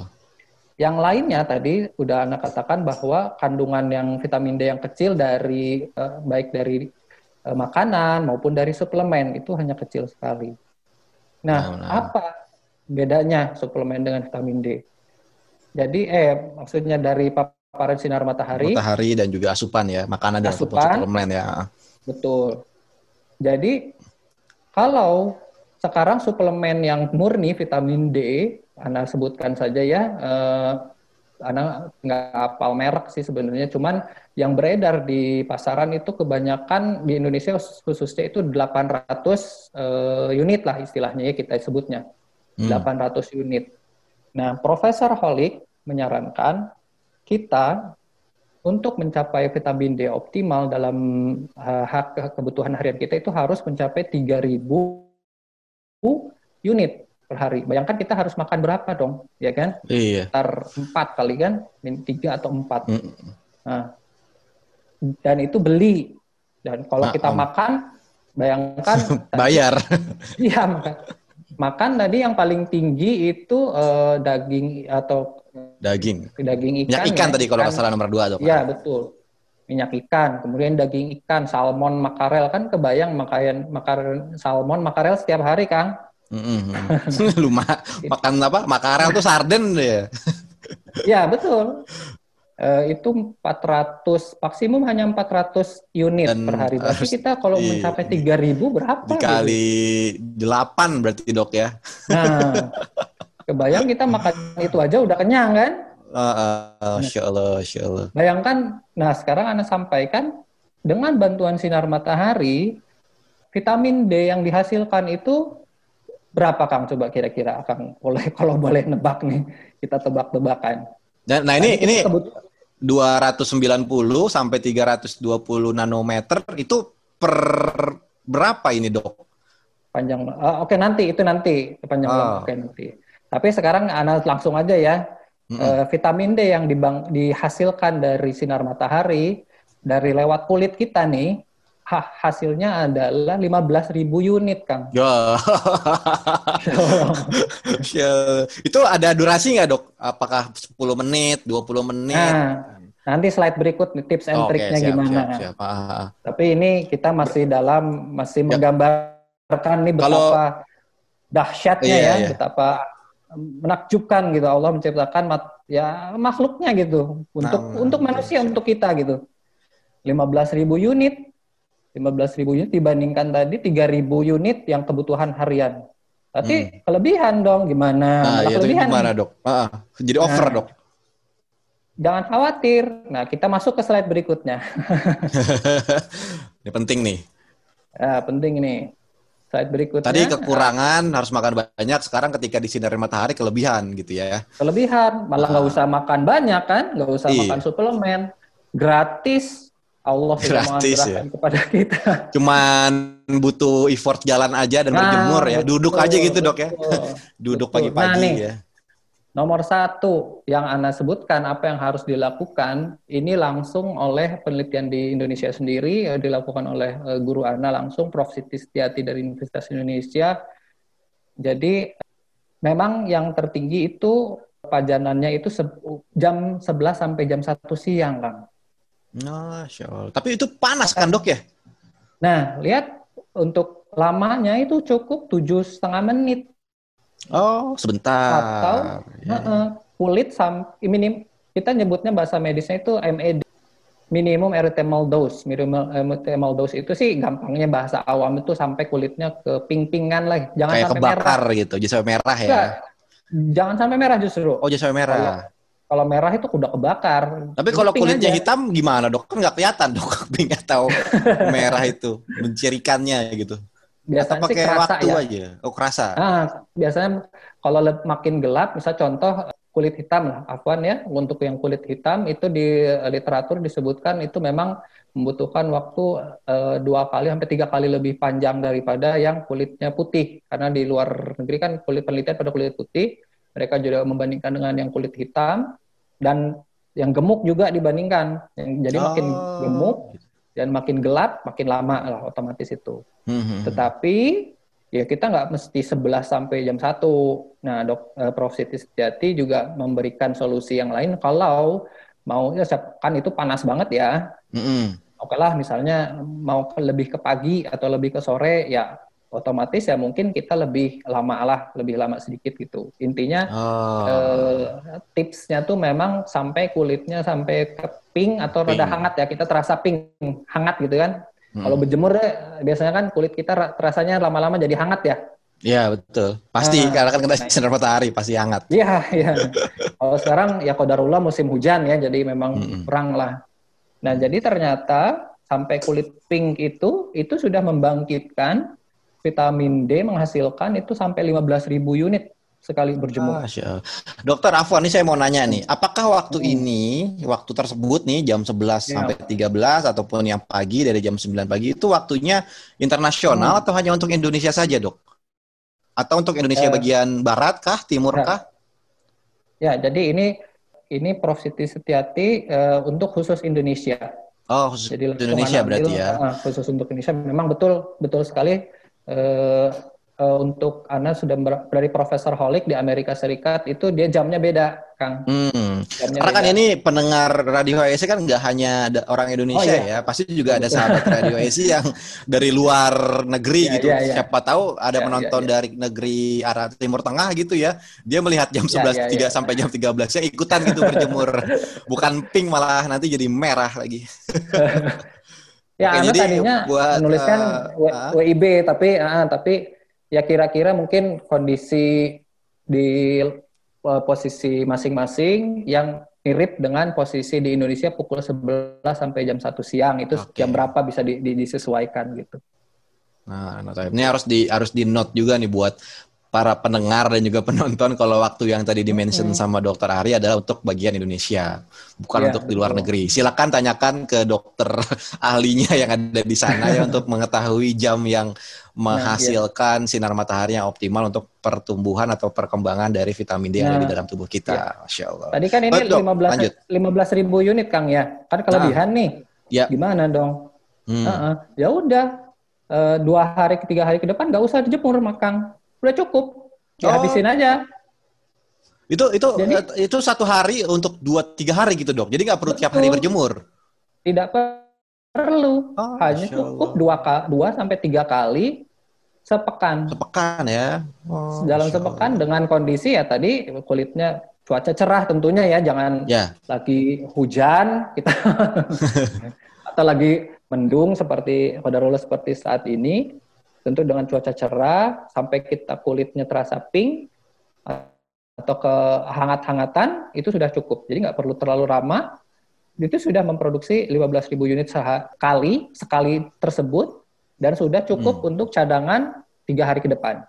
Yang lainnya tadi udah anak katakan bahwa kandungan yang vitamin D yang kecil dari uh, baik dari uh, makanan maupun dari suplemen itu hanya kecil sekali. Nah, oh, nah. apa bedanya suplemen dengan vitamin D? Jadi eh maksudnya dari paparan sinar matahari, matahari dan juga asupan ya, makanan dan asupan, suplemen ya. Betul. Jadi kalau sekarang suplemen yang murni vitamin D Ana sebutkan saja ya. Uh, Ana nggak apal merek sih sebenarnya, cuman yang beredar di pasaran itu kebanyakan di Indonesia khususnya itu 800 uh, eh, unit lah istilahnya ya kita sebutnya. Hmm. 800 unit. Nah, Profesor Holik menyarankan kita untuk mencapai vitamin D optimal dalam uh, hak kebutuhan harian kita itu harus mencapai 3000 unit per hari. Bayangkan kita harus makan berapa dong, ya kan? Iya. Sekitar empat kali kan, tiga atau empat. Mm. Nah, dan itu beli. Dan kalau nah, kita um. makan, bayangkan bayar. Iya makan. Makan tadi yang paling tinggi itu uh, daging atau daging. Daging ikan. Minyak ikan ya, tadi kalau nggak salah nomor dua tuh. Iya betul. Minyak ikan, kemudian daging ikan, salmon, makarel kan kebayang makan makarel salmon, makarel setiap hari Kang. Mm-hmm. Lu ma makan apa? Makarel tuh sarden deh. ya, betul. Uh, itu 400 maksimum hanya 400 unit Dan per hari. Berarti kita kalau iya, mencapai 3000 berapa? Dikali gitu? 8 berarti dok ya. Nah, kebayang kita makan itu aja udah kenyang kan? Uh, uh, Insya Allah, Insya Allah. Bayangkan, nah sekarang Anda sampaikan dengan bantuan sinar matahari, vitamin D yang dihasilkan itu Berapa Kang coba kira-kira Kang boleh kalau boleh nebak nih kita tebak-tebakan. Dan nah ini ini sebut... 290 sampai 320 nanometer itu per berapa ini dok? panjang uh, oke okay, nanti itu nanti panjang Oh. oke nanti tapi sekarang ana langsung aja ya Mm-mm. Eh, vitamin D yang dibang, dihasilkan dari sinar matahari dari lewat kulit kita nih ha- hasilnya adalah 15.000 unit Kang Ya. Ya. itu ada durasi nggak dok? Apakah 10 menit, 20 menit? nah nanti slide berikut tips and triknya siap, gimana siap, siap. Ah, ah, ah. Tapi ini kita masih dalam masih Ya. menggambarkan nih Kalau- betapa dahsyatnya Iya, ya, iya. betapa menakjubkan gitu Allah menciptakan mat- ya makhluknya gitu untuk Nah, untuk manusia iya. untuk kita gitu. 15.000 unit 15.000 unit dibandingkan tadi 3.000 unit yang kebutuhan harian. Tapi kelebihan dong gimana? Hmm. Nah, itu kelebihan gimana dok? Ah, ah. jadi over Nah. dok. Jangan khawatir. Nah, kita masuk ke slide berikutnya. Ini penting nih. Ya, penting ini. Slide berikutnya. Tadi kekurangan harus makan banyak. Sekarang ketika disinari matahari kelebihan gitu ya. kelebihan malah nggak Ah. usah makan banyak kan nggak usah Iya. makan suplemen gratis Allah sudah Gratis, ya. menganugerahkan kepada kita Cuman butuh effort jalan aja dan Nah, berjemur ya. Duduk betul, aja gitu dok ya. betul. Duduk pagi-pagi Nah, nih. ya. nomor satu yang Anda sebutkan apa yang harus dilakukan ini langsung oleh penelitian di Indonesia sendiri eh, dilakukan oleh eh, guru Ana langsung Prof Siti Setiati dari Universitas Indonesia jadi memang yang tertinggi itu pajanannya itu jam 11 sampai jam 1 siang Kang Masya Allah. Tapi itu panas kan dok ya? Nah, lihat untuk lamanya itu cukup tujuh setengah menit Oh sebentar. atau Ya, heeh, kulit sam minim kita nyebutnya bahasa medisnya itu MED minimum erythemal dose. Minimum erythemal dose itu sih gampangnya bahasa awam itu sampai kulitnya ke ping-pingan lah. Jangan Kayak sampai kebakar merah. gitu. Jadi sampai merah ya. Enggak. Jangan sampai merah justru. Oh jadi sampai merah. Kalau merah itu udah kebakar. Tapi kalau kulitnya aja. hitam gimana dok? Kan nggak kelihatan dok pink atau merah itu mencirikannya gitu. Atau biasanya sih pakai kerasa waktu ya. aja. Oh kerasa. Ah, biasanya kalau makin gelap, misal contoh kulit hitam lah, afwan ya, untuk yang kulit hitam itu di eh, literatur disebutkan itu memang membutuhkan waktu eh, dua kali sampai tiga kali lebih panjang daripada yang kulitnya putih, karena di luar negeri kan kulit penelitian pada kulit putih, mereka juga membandingkan dengan yang kulit hitam dan yang gemuk juga dibandingkan, yang jadi makin Oh. gemuk dan makin gelap, makin lama lah otomatis itu. Hmm, hmm, hmm. Tetapi ya kita nggak mesti 11 sampai jam 1. Nah, Dok eh, Prof Siti Setiati juga memberikan solusi yang lain kalau mau ya kan itu panas banget ya. Hmm, hmm. Oke lah misalnya mau ke- lebih ke pagi atau lebih ke sore ya otomatis ya mungkin kita lebih lama lah, lebih lama sedikit gitu. Intinya Oh. eh, tipsnya tuh memang sampai kulitnya sampai ke pink atau rada Pink. hangat ya. Kita terasa pink, hangat gitu kan. Hmm. Kalau berjemur deh, biasanya kan kulit kita ra- terasanya lama-lama jadi hangat ya. Iya betul. Pasti Ah. karena kan kena sinar matahari pasti hangat. Iya, iya. Kalau sekarang ya kodarullah musim hujan ya, jadi memang perang lah. Nah, jadi ternyata sampai kulit pink itu itu sudah membangkitkan vitamin D menghasilkan itu sampai 15.000 unit sekali berjemur. Masya. Dokter Afwan, ini saya mau nanya nih, apakah waktu Hmm. ini, waktu tersebut nih jam 11 Ya. sampai 13 ataupun yang pagi dari jam 9 pagi itu waktunya internasional Hmm. atau hanya untuk Indonesia saja, Dok? Atau untuk Indonesia Eh. bagian barat kah, timur Ya. kah? Ya, jadi ini ini Prof Siti Setiati eh, untuk khusus Indonesia. Oh, khusus Jadi Indonesia berarti ambil, ya. ah, khusus untuk Indonesia memang betul betul sekali eh, eh, untuk Anda sudah ber- dari Profesor Holik di Amerika Serikat itu dia jamnya beda, Kang. Hmm. Jamnya Karena kan beda. ini pendengar Radio HSI kan nggak hanya ada orang Indonesia Oh, iya. ya, pasti juga ada sahabat Radio HSI yang dari luar negeri Iya, gitu. iya, iya. Siapa tahu ada Iya, penonton iya, iya. dari negeri arah Timur Tengah gitu ya. Dia melihat jam Iya, 11 iya, tiga iya. sampai jam 13 yang ikutan gitu berjemur. Bukan pink malah nanti jadi merah lagi. Ya, Oke, jadi tadinya buat, menuliskan eh, W- ah. WIB tapi ah, tapi ya kira-kira mungkin kondisi di eh, posisi masing-masing yang mirip dengan posisi di Indonesia pukul 11 sampai jam 1 siang itu Oke. jam berapa bisa di- di- disesuaikan gitu. Nah, nah, ini harus di harus di note juga nih buat para pendengar dan juga penonton kalau waktu yang tadi dimention hmm. sama dokter Ari adalah untuk bagian Indonesia, bukan ya, untuk di luar betul. negeri. Silakan tanyakan ke dokter ahlinya yang ada di sana ya untuk mengetahui jam yang menghasilkan nah, ya. sinar matahari yang optimal untuk pertumbuhan atau perkembangan dari vitamin D yang nah, ada di nah, dalam tubuh kita. Ya. Masya Allah. Tadi kan ini oh, 15 15 ribu unit Kang ya, kan kelebihan nah, nih. Ya. Gimana dong? Hmm. Uh -uh. Ya udah, uh, dua hari ke tiga hari ke depan nggak usah dijemur makang udah cukup. Dihabisin oh. aja. Itu itu jadi, itu satu hari untuk dua tiga hari gitu dok. Jadi nggak perlu betul. tiap hari berjemur? Tidak perlu. Oh, hanya cukup dua dua sampai tiga kali sepekan. Sepekan ya? Oh, dalam sepekan dengan kondisi ya tadi kulitnya cuaca cerah tentunya ya jangan ya. lagi hujan kita atau lagi mendung seperti kodarullah seperti saat ini Tentu dengan cuaca cerah sampai kita kulitnya terasa pink atau kehangat-hangatan itu sudah cukup. Jadi nggak perlu terlalu ramah. Itu sudah memproduksi 15.000 unit sekali sekali tersebut dan sudah cukup hmm. untuk cadangan tiga hari ke depan.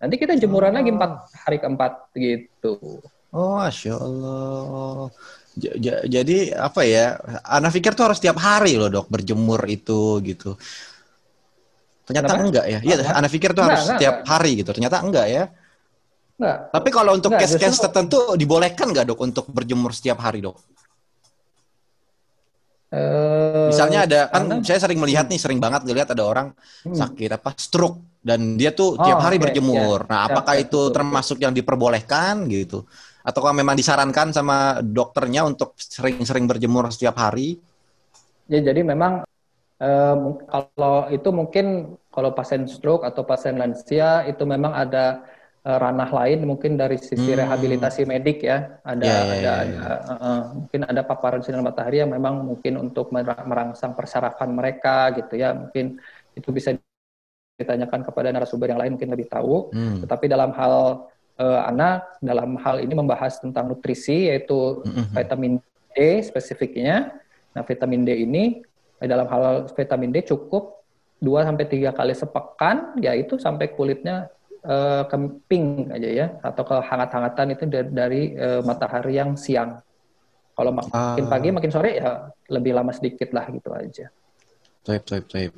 Nanti kita jemuran oh. lagi empat hari keempat gitu. Oh, masya Allah. Jadi apa ya? Anak pikir tuh harus tiap hari loh dok berjemur itu gitu. Ternyata Kenapa? enggak ya. Iya, Anda pikir tuh harus setiap enggak. hari gitu. Ternyata enggak ya. Enggak. Tapi kalau untuk case-case tertentu dibolehkan nggak dok untuk berjemur setiap hari dok? Uh, Misalnya ada kan karena, saya sering melihat nih sering banget ngelihat ada orang hmm. sakit apa stroke dan dia tuh oh, tiap hari okay, berjemur. Yeah. Nah, apakah yeah, itu betul, termasuk yang diperbolehkan gitu? Ataukah memang disarankan sama dokternya untuk sering-sering berjemur setiap hari? Ya, jadi memang Uh, kalau itu mungkin kalau pasien stroke atau pasien lansia itu memang ada uh, ranah lain mungkin dari sisi hmm. rehabilitasi medik ya ada yeah, yeah, ada, yeah, yeah. ada uh, uh, mungkin ada paparan sinar matahari yang memang mungkin untuk merangsang persarafan mereka gitu ya mungkin itu bisa ditanyakan kepada narasumber yang lain mungkin lebih tahu hmm. tetapi dalam hal uh, anak dalam hal ini membahas tentang nutrisi yaitu mm -hmm. vitamin D spesifiknya nah vitamin D ini dalam hal vitamin D cukup 2 sampai 3 kali sepekan yaitu sampai kulitnya uh, kemping aja ya atau kehangat-hangatan itu dari, dari uh, matahari yang siang. Kalau makin ah. pagi makin sore ya lebih lama sedikit lah gitu aja. Taip, taip, taip.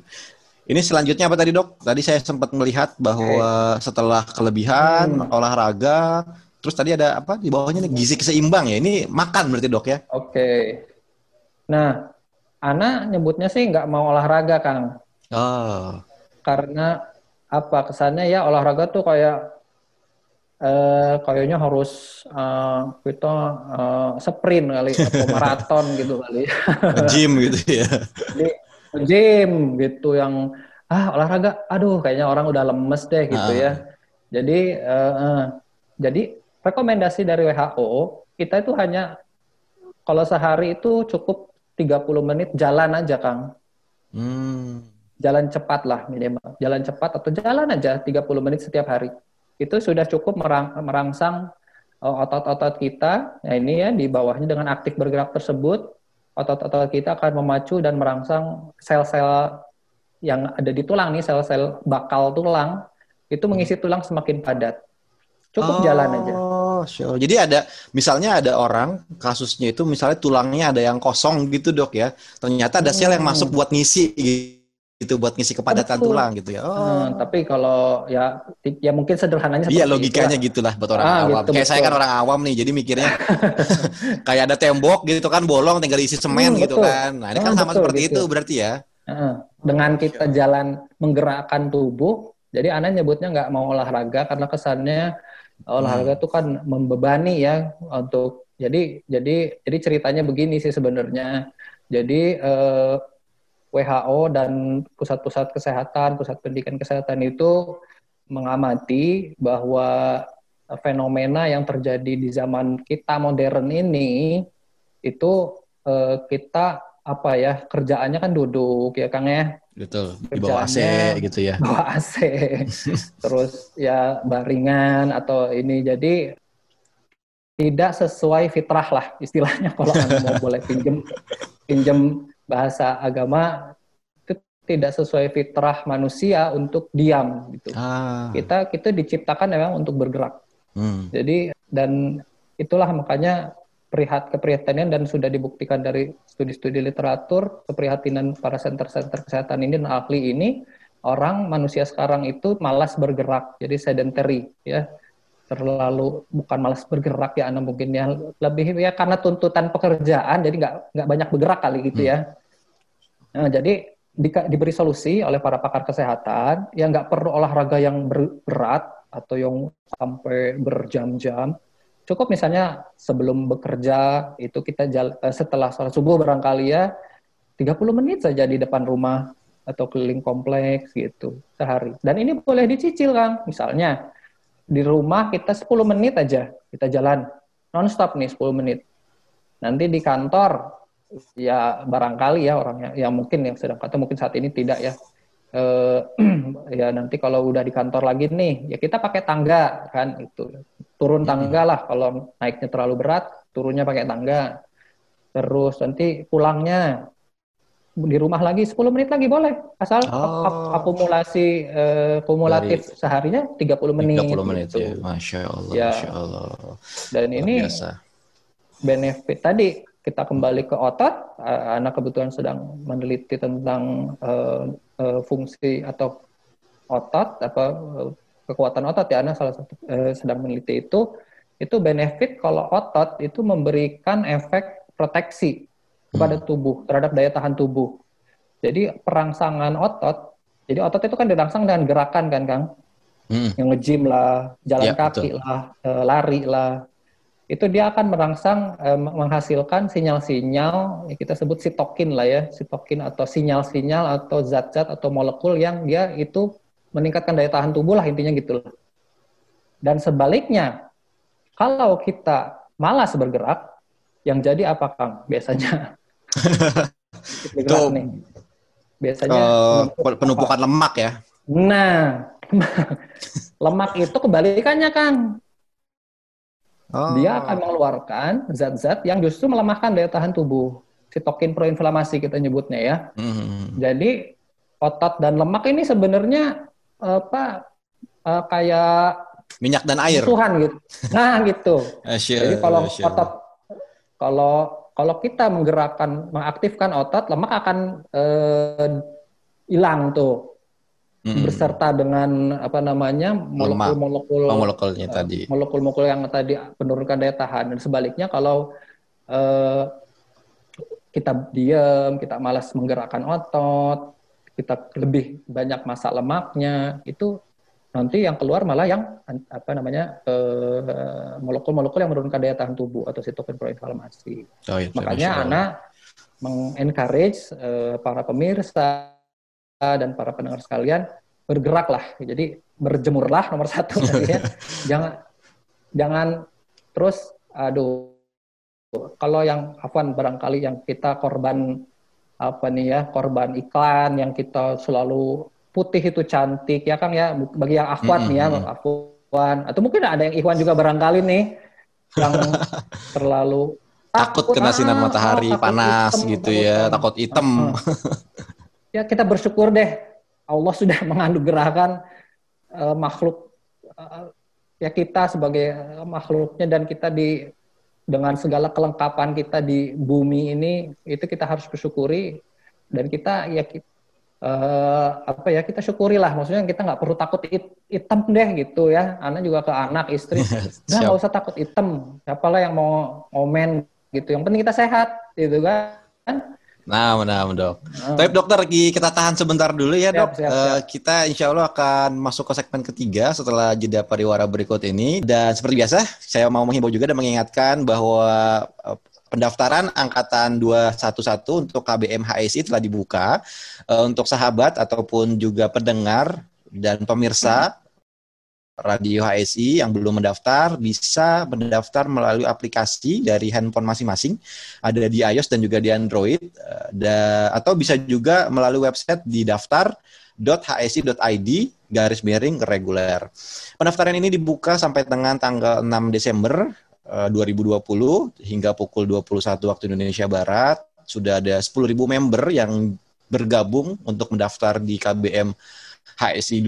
Ini selanjutnya apa tadi dok? Tadi saya sempat melihat bahwa okay. setelah kelebihan hmm. olahraga, terus tadi ada apa di bawahnya nih gizi keseimbang ya? Ini makan berarti dok ya? Oke. Okay. Nah, Ana nyebutnya sih nggak mau olahraga, Kang. Oh. Karena apa kesannya ya olahraga tuh kayak eh, kayaknya harus eh, kita eh, sprint kali atau maraton gitu kali. Gym gitu ya. Jadi gym gitu yang ah olahraga, aduh kayaknya orang udah lemes deh gitu ah. ya. Jadi eh, eh, jadi rekomendasi dari WHO kita itu hanya kalau sehari itu cukup 30 menit jalan aja, Kang. Hmm. Jalan cepat lah minimal. Jalan cepat atau jalan aja 30 menit setiap hari. Itu sudah cukup merang, merangsang uh, otot-otot kita. Nah ini ya di bawahnya dengan aktif bergerak tersebut, otot-otot kita akan memacu dan merangsang sel-sel yang ada di tulang nih, sel-sel bakal tulang, itu mengisi tulang semakin padat. Cukup oh. jalan aja. Sure. Jadi ada misalnya ada orang kasusnya itu misalnya tulangnya ada yang kosong gitu dok ya. Ternyata ada sel yang masuk hmm. buat ngisi gitu buat ngisi kepadatan Betul. tulang gitu ya. Oh. Hmm, tapi kalau ya ya mungkin sederhananya Iya logikanya itulah. gitulah buat orang ah, awam. Gitu, Kayak betul. saya kan orang awam nih, jadi mikirnya kayak ada tembok gitu kan bolong tinggal isi semen hmm, gitu betul. kan. Nah, ini kan hmm, sama betul, seperti gitu. itu berarti ya. Dengan kita jalan menggerakkan tubuh, jadi Ana nyebutnya nggak mau olahraga karena kesannya olahraga itu hmm. kan membebani ya untuk jadi jadi jadi ceritanya begini sih sebenarnya jadi eh, WHO dan pusat-pusat kesehatan pusat pendidikan kesehatan itu mengamati bahwa fenomena yang terjadi di zaman kita modern ini itu eh, kita apa ya kerjaannya kan duduk ya Kang ya Betul, di bawah AC gitu ya. Bawah AC. Terus ya baringan atau ini jadi tidak sesuai fitrah lah istilahnya kalau anda mau boleh pinjem pinjem bahasa agama itu tidak sesuai fitrah manusia untuk diam gitu. Ah. Kita kita diciptakan memang untuk bergerak. Hmm. Jadi dan itulah makanya prihat keprihatinan dan sudah dibuktikan dari studi-studi literatur keprihatinan para center-center kesehatan ini dan ahli ini orang manusia sekarang itu malas bergerak. Jadi sedentary ya. Terlalu bukan malas bergerak ya anak mungkin ya. Lebih ya karena tuntutan pekerjaan jadi nggak nggak banyak bergerak kali gitu ya. Nah, jadi di, diberi solusi oleh para pakar kesehatan yang nggak perlu olahraga yang berat atau yang sampai berjam-jam cukup misalnya sebelum bekerja itu kita jala, eh, setelah sholat subuh barangkali ya 30 menit saja di depan rumah atau keliling kompleks gitu sehari. Dan ini boleh dicicil Kang. Misalnya di rumah kita 10 menit aja kita jalan nonstop nih 10 menit. Nanti di kantor ya barangkali ya orangnya yang mungkin yang sedang kata mungkin saat ini tidak ya. Eh, ya nanti kalau udah di kantor lagi nih ya kita pakai tangga kan itu turun tangga lah kalau naiknya terlalu berat turunnya pakai tangga terus nanti pulangnya di rumah lagi 10 menit lagi boleh asal oh. akumulasi uh, kumulatif Dari seharinya 30 menit 30 menit gitu. ya Masya Allah ya. Masya Allah dan Luar ini biasa. benefit tadi kita kembali ke otot uh, anak kebetulan sedang meneliti tentang uh, uh, fungsi atau otot apa kekuatan otot ya, Ana salah satu eh, sedang meneliti itu, itu benefit kalau otot itu memberikan efek proteksi kepada hmm. tubuh terhadap daya tahan tubuh. Jadi perangsangan otot, jadi otot itu kan dirangsang dengan gerakan kan, Kang? Hmm. Yang nge-gym lah, jalan ya, kaki betul. lah, eh, lari lah. Itu dia akan merangsang eh, menghasilkan sinyal-sinyal ya kita sebut sitokin lah ya, sitokin atau sinyal-sinyal atau zat-zat atau molekul yang dia itu meningkatkan daya tahan tubuh lah intinya gitu loh. Dan sebaliknya, kalau kita malas bergerak, yang jadi apa Kang? Biasanya itu nih. Biasanya uh, penumpukan lemak ya. Nah, lemak itu kebalikannya Kang. Oh. Dia akan mengeluarkan zat-zat yang justru melemahkan daya tahan tubuh. Sitokin proinflamasi kita nyebutnya ya. Mm. Jadi otot dan lemak ini sebenarnya apa uh, kayak minyak dan air. Tuhan gitu. Nah gitu. Jadi kalau otot kalau kalau kita menggerakkan mengaktifkan otot lemak akan uh, hilang tuh. Hmm. berserta dengan apa namanya molekul-molekul oh, molekulnya uh, tadi molekul-molekul yang tadi menurunkan daya tahan dan sebaliknya kalau uh, kita diam kita malas menggerakkan otot kita lebih banyak masa lemaknya itu nanti yang keluar malah yang apa namanya eh, molekul-molekul yang menurunkan daya tahan tubuh atau sitokin proinflamasi. Oh, iya, Makanya anak mengencourage uh, para pemirsa dan para pendengar sekalian bergeraklah. Jadi berjemurlah nomor satu ya. jangan jangan terus aduh kalau yang Afwan barangkali yang kita korban apa nih ya korban iklan yang kita selalu putih itu cantik ya Kang ya bagi yang akhwat mm -hmm. nih ya akhwan atau mungkin ada yang ikhwan juga barangkali nih yang terlalu takut, takut kena sinar matahari ah, panas hitam, gitu ya takut hitam ya kita bersyukur deh. Allah sudah menganugerahkan uh, makhluk uh, ya kita sebagai makhluknya dan kita di dengan segala kelengkapan kita di bumi ini itu kita harus bersyukuri. Dan kita ya kita, uh, eh, apa ya kita syukurilah. Maksudnya kita nggak perlu takut it, hitam deh gitu ya. Anak juga ke anak istri. Udah nggak usah takut hitam siapalah yang mau komen gitu. Yang penting kita sehat gitu kan Nah, benar, dok. Oh. Tapi dokter, kita tahan sebentar dulu ya, siap, dok. Siap, siap. Uh, kita insya Allah akan masuk ke segmen ketiga setelah jeda pariwara berikut ini. Dan seperti biasa, saya mau menghimbau juga dan mengingatkan bahwa uh, pendaftaran angkatan 211 untuk KBM HSI telah dibuka uh, untuk sahabat ataupun juga pendengar dan pemirsa Radio HSI yang belum mendaftar bisa mendaftar melalui aplikasi dari handphone masing-masing ada di iOS dan juga di Android eh, da, atau bisa juga melalui website di daftar.hsi.id garis miring reguler. Pendaftaran ini dibuka sampai dengan tanggal 6 Desember 2020 eh, hingga pukul 21 waktu Indonesia Barat. Sudah ada 10.000 member yang bergabung untuk mendaftar di KBM HSI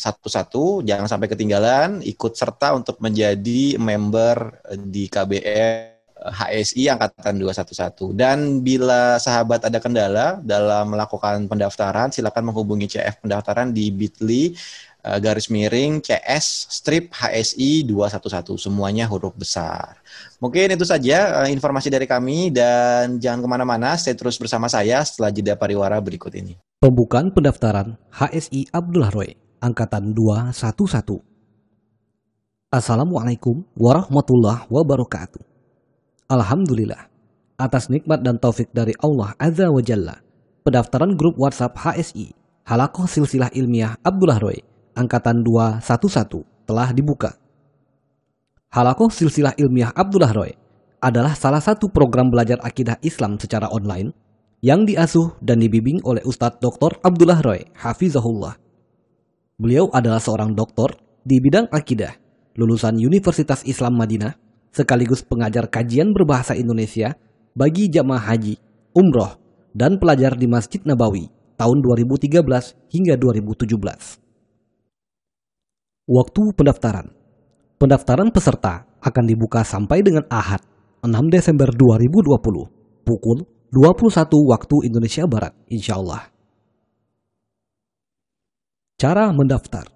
211 jangan sampai ketinggalan ikut serta untuk menjadi member di KBM HSI angkatan 211 dan bila sahabat ada kendala dalam melakukan pendaftaran silakan menghubungi CF pendaftaran di bit.ly uh, garis miring CS strip HSI 211 semuanya huruf besar. Mungkin itu saja informasi dari kami dan jangan ke mana-mana stay terus bersama saya setelah jeda pariwara berikut ini. Pembukaan pendaftaran HSI Abdullah Roy angkatan 211. Assalamualaikum warahmatullahi wabarakatuh. Alhamdulillah, atas nikmat dan taufik dari Allah Azza wa Jalla, pendaftaran grup WhatsApp HSI, Halakoh Silsilah Ilmiah Abdullah Roy, Angkatan 211 telah dibuka. Halakoh Silsilah Ilmiah Abdullah Roy adalah salah satu program belajar akidah Islam secara online yang diasuh dan dibimbing oleh Ustadz Dr. Abdullah Roy, Hafizahullah. Beliau adalah seorang doktor di bidang akidah, lulusan Universitas Islam Madinah sekaligus pengajar kajian berbahasa Indonesia bagi jamaah haji, umroh, dan pelajar di Masjid Nabawi tahun 2013 hingga 2017. Waktu pendaftaran Pendaftaran peserta akan dibuka sampai dengan Ahad 6 Desember 2020 pukul 21 waktu Indonesia Barat insya Allah. Cara mendaftar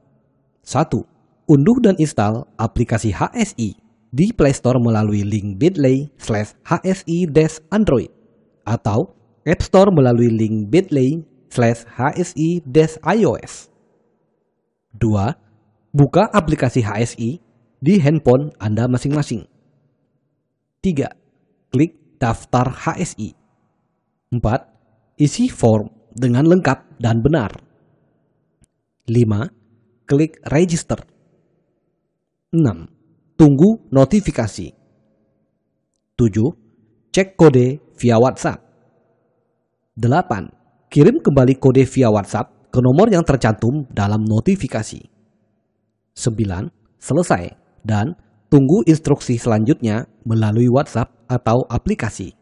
1. Unduh dan install aplikasi HSI di Play Store melalui link bit.ly slash hsi-android atau App Store melalui link bit.ly slash hsi-ios. 2. Buka aplikasi HSI di handphone Anda masing-masing. 3. Klik daftar HSI. 4. Isi form dengan lengkap dan benar. 5. Klik register. 6 Tunggu notifikasi. 7. Cek kode via WhatsApp. 8. Kirim kembali kode via WhatsApp ke nomor yang tercantum dalam notifikasi. 9. Selesai dan tunggu instruksi selanjutnya melalui WhatsApp atau aplikasi.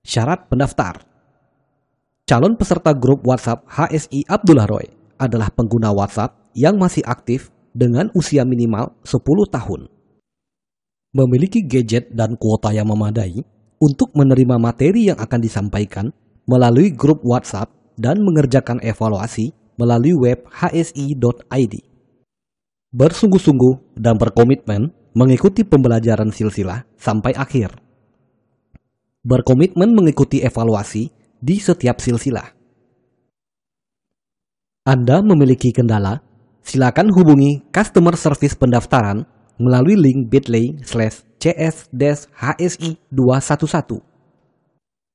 Syarat pendaftar. Calon peserta grup WhatsApp HSI Abdullah Roy adalah pengguna WhatsApp yang masih aktif dengan usia minimal 10 tahun. Memiliki gadget dan kuota yang memadai untuk menerima materi yang akan disampaikan melalui grup WhatsApp dan mengerjakan evaluasi melalui web hsi.id. Bersungguh-sungguh dan berkomitmen mengikuti pembelajaran silsilah sampai akhir. Berkomitmen mengikuti evaluasi di setiap silsilah. Anda memiliki kendala silakan hubungi customer service pendaftaran melalui link bit.ly slash cs-hsi211.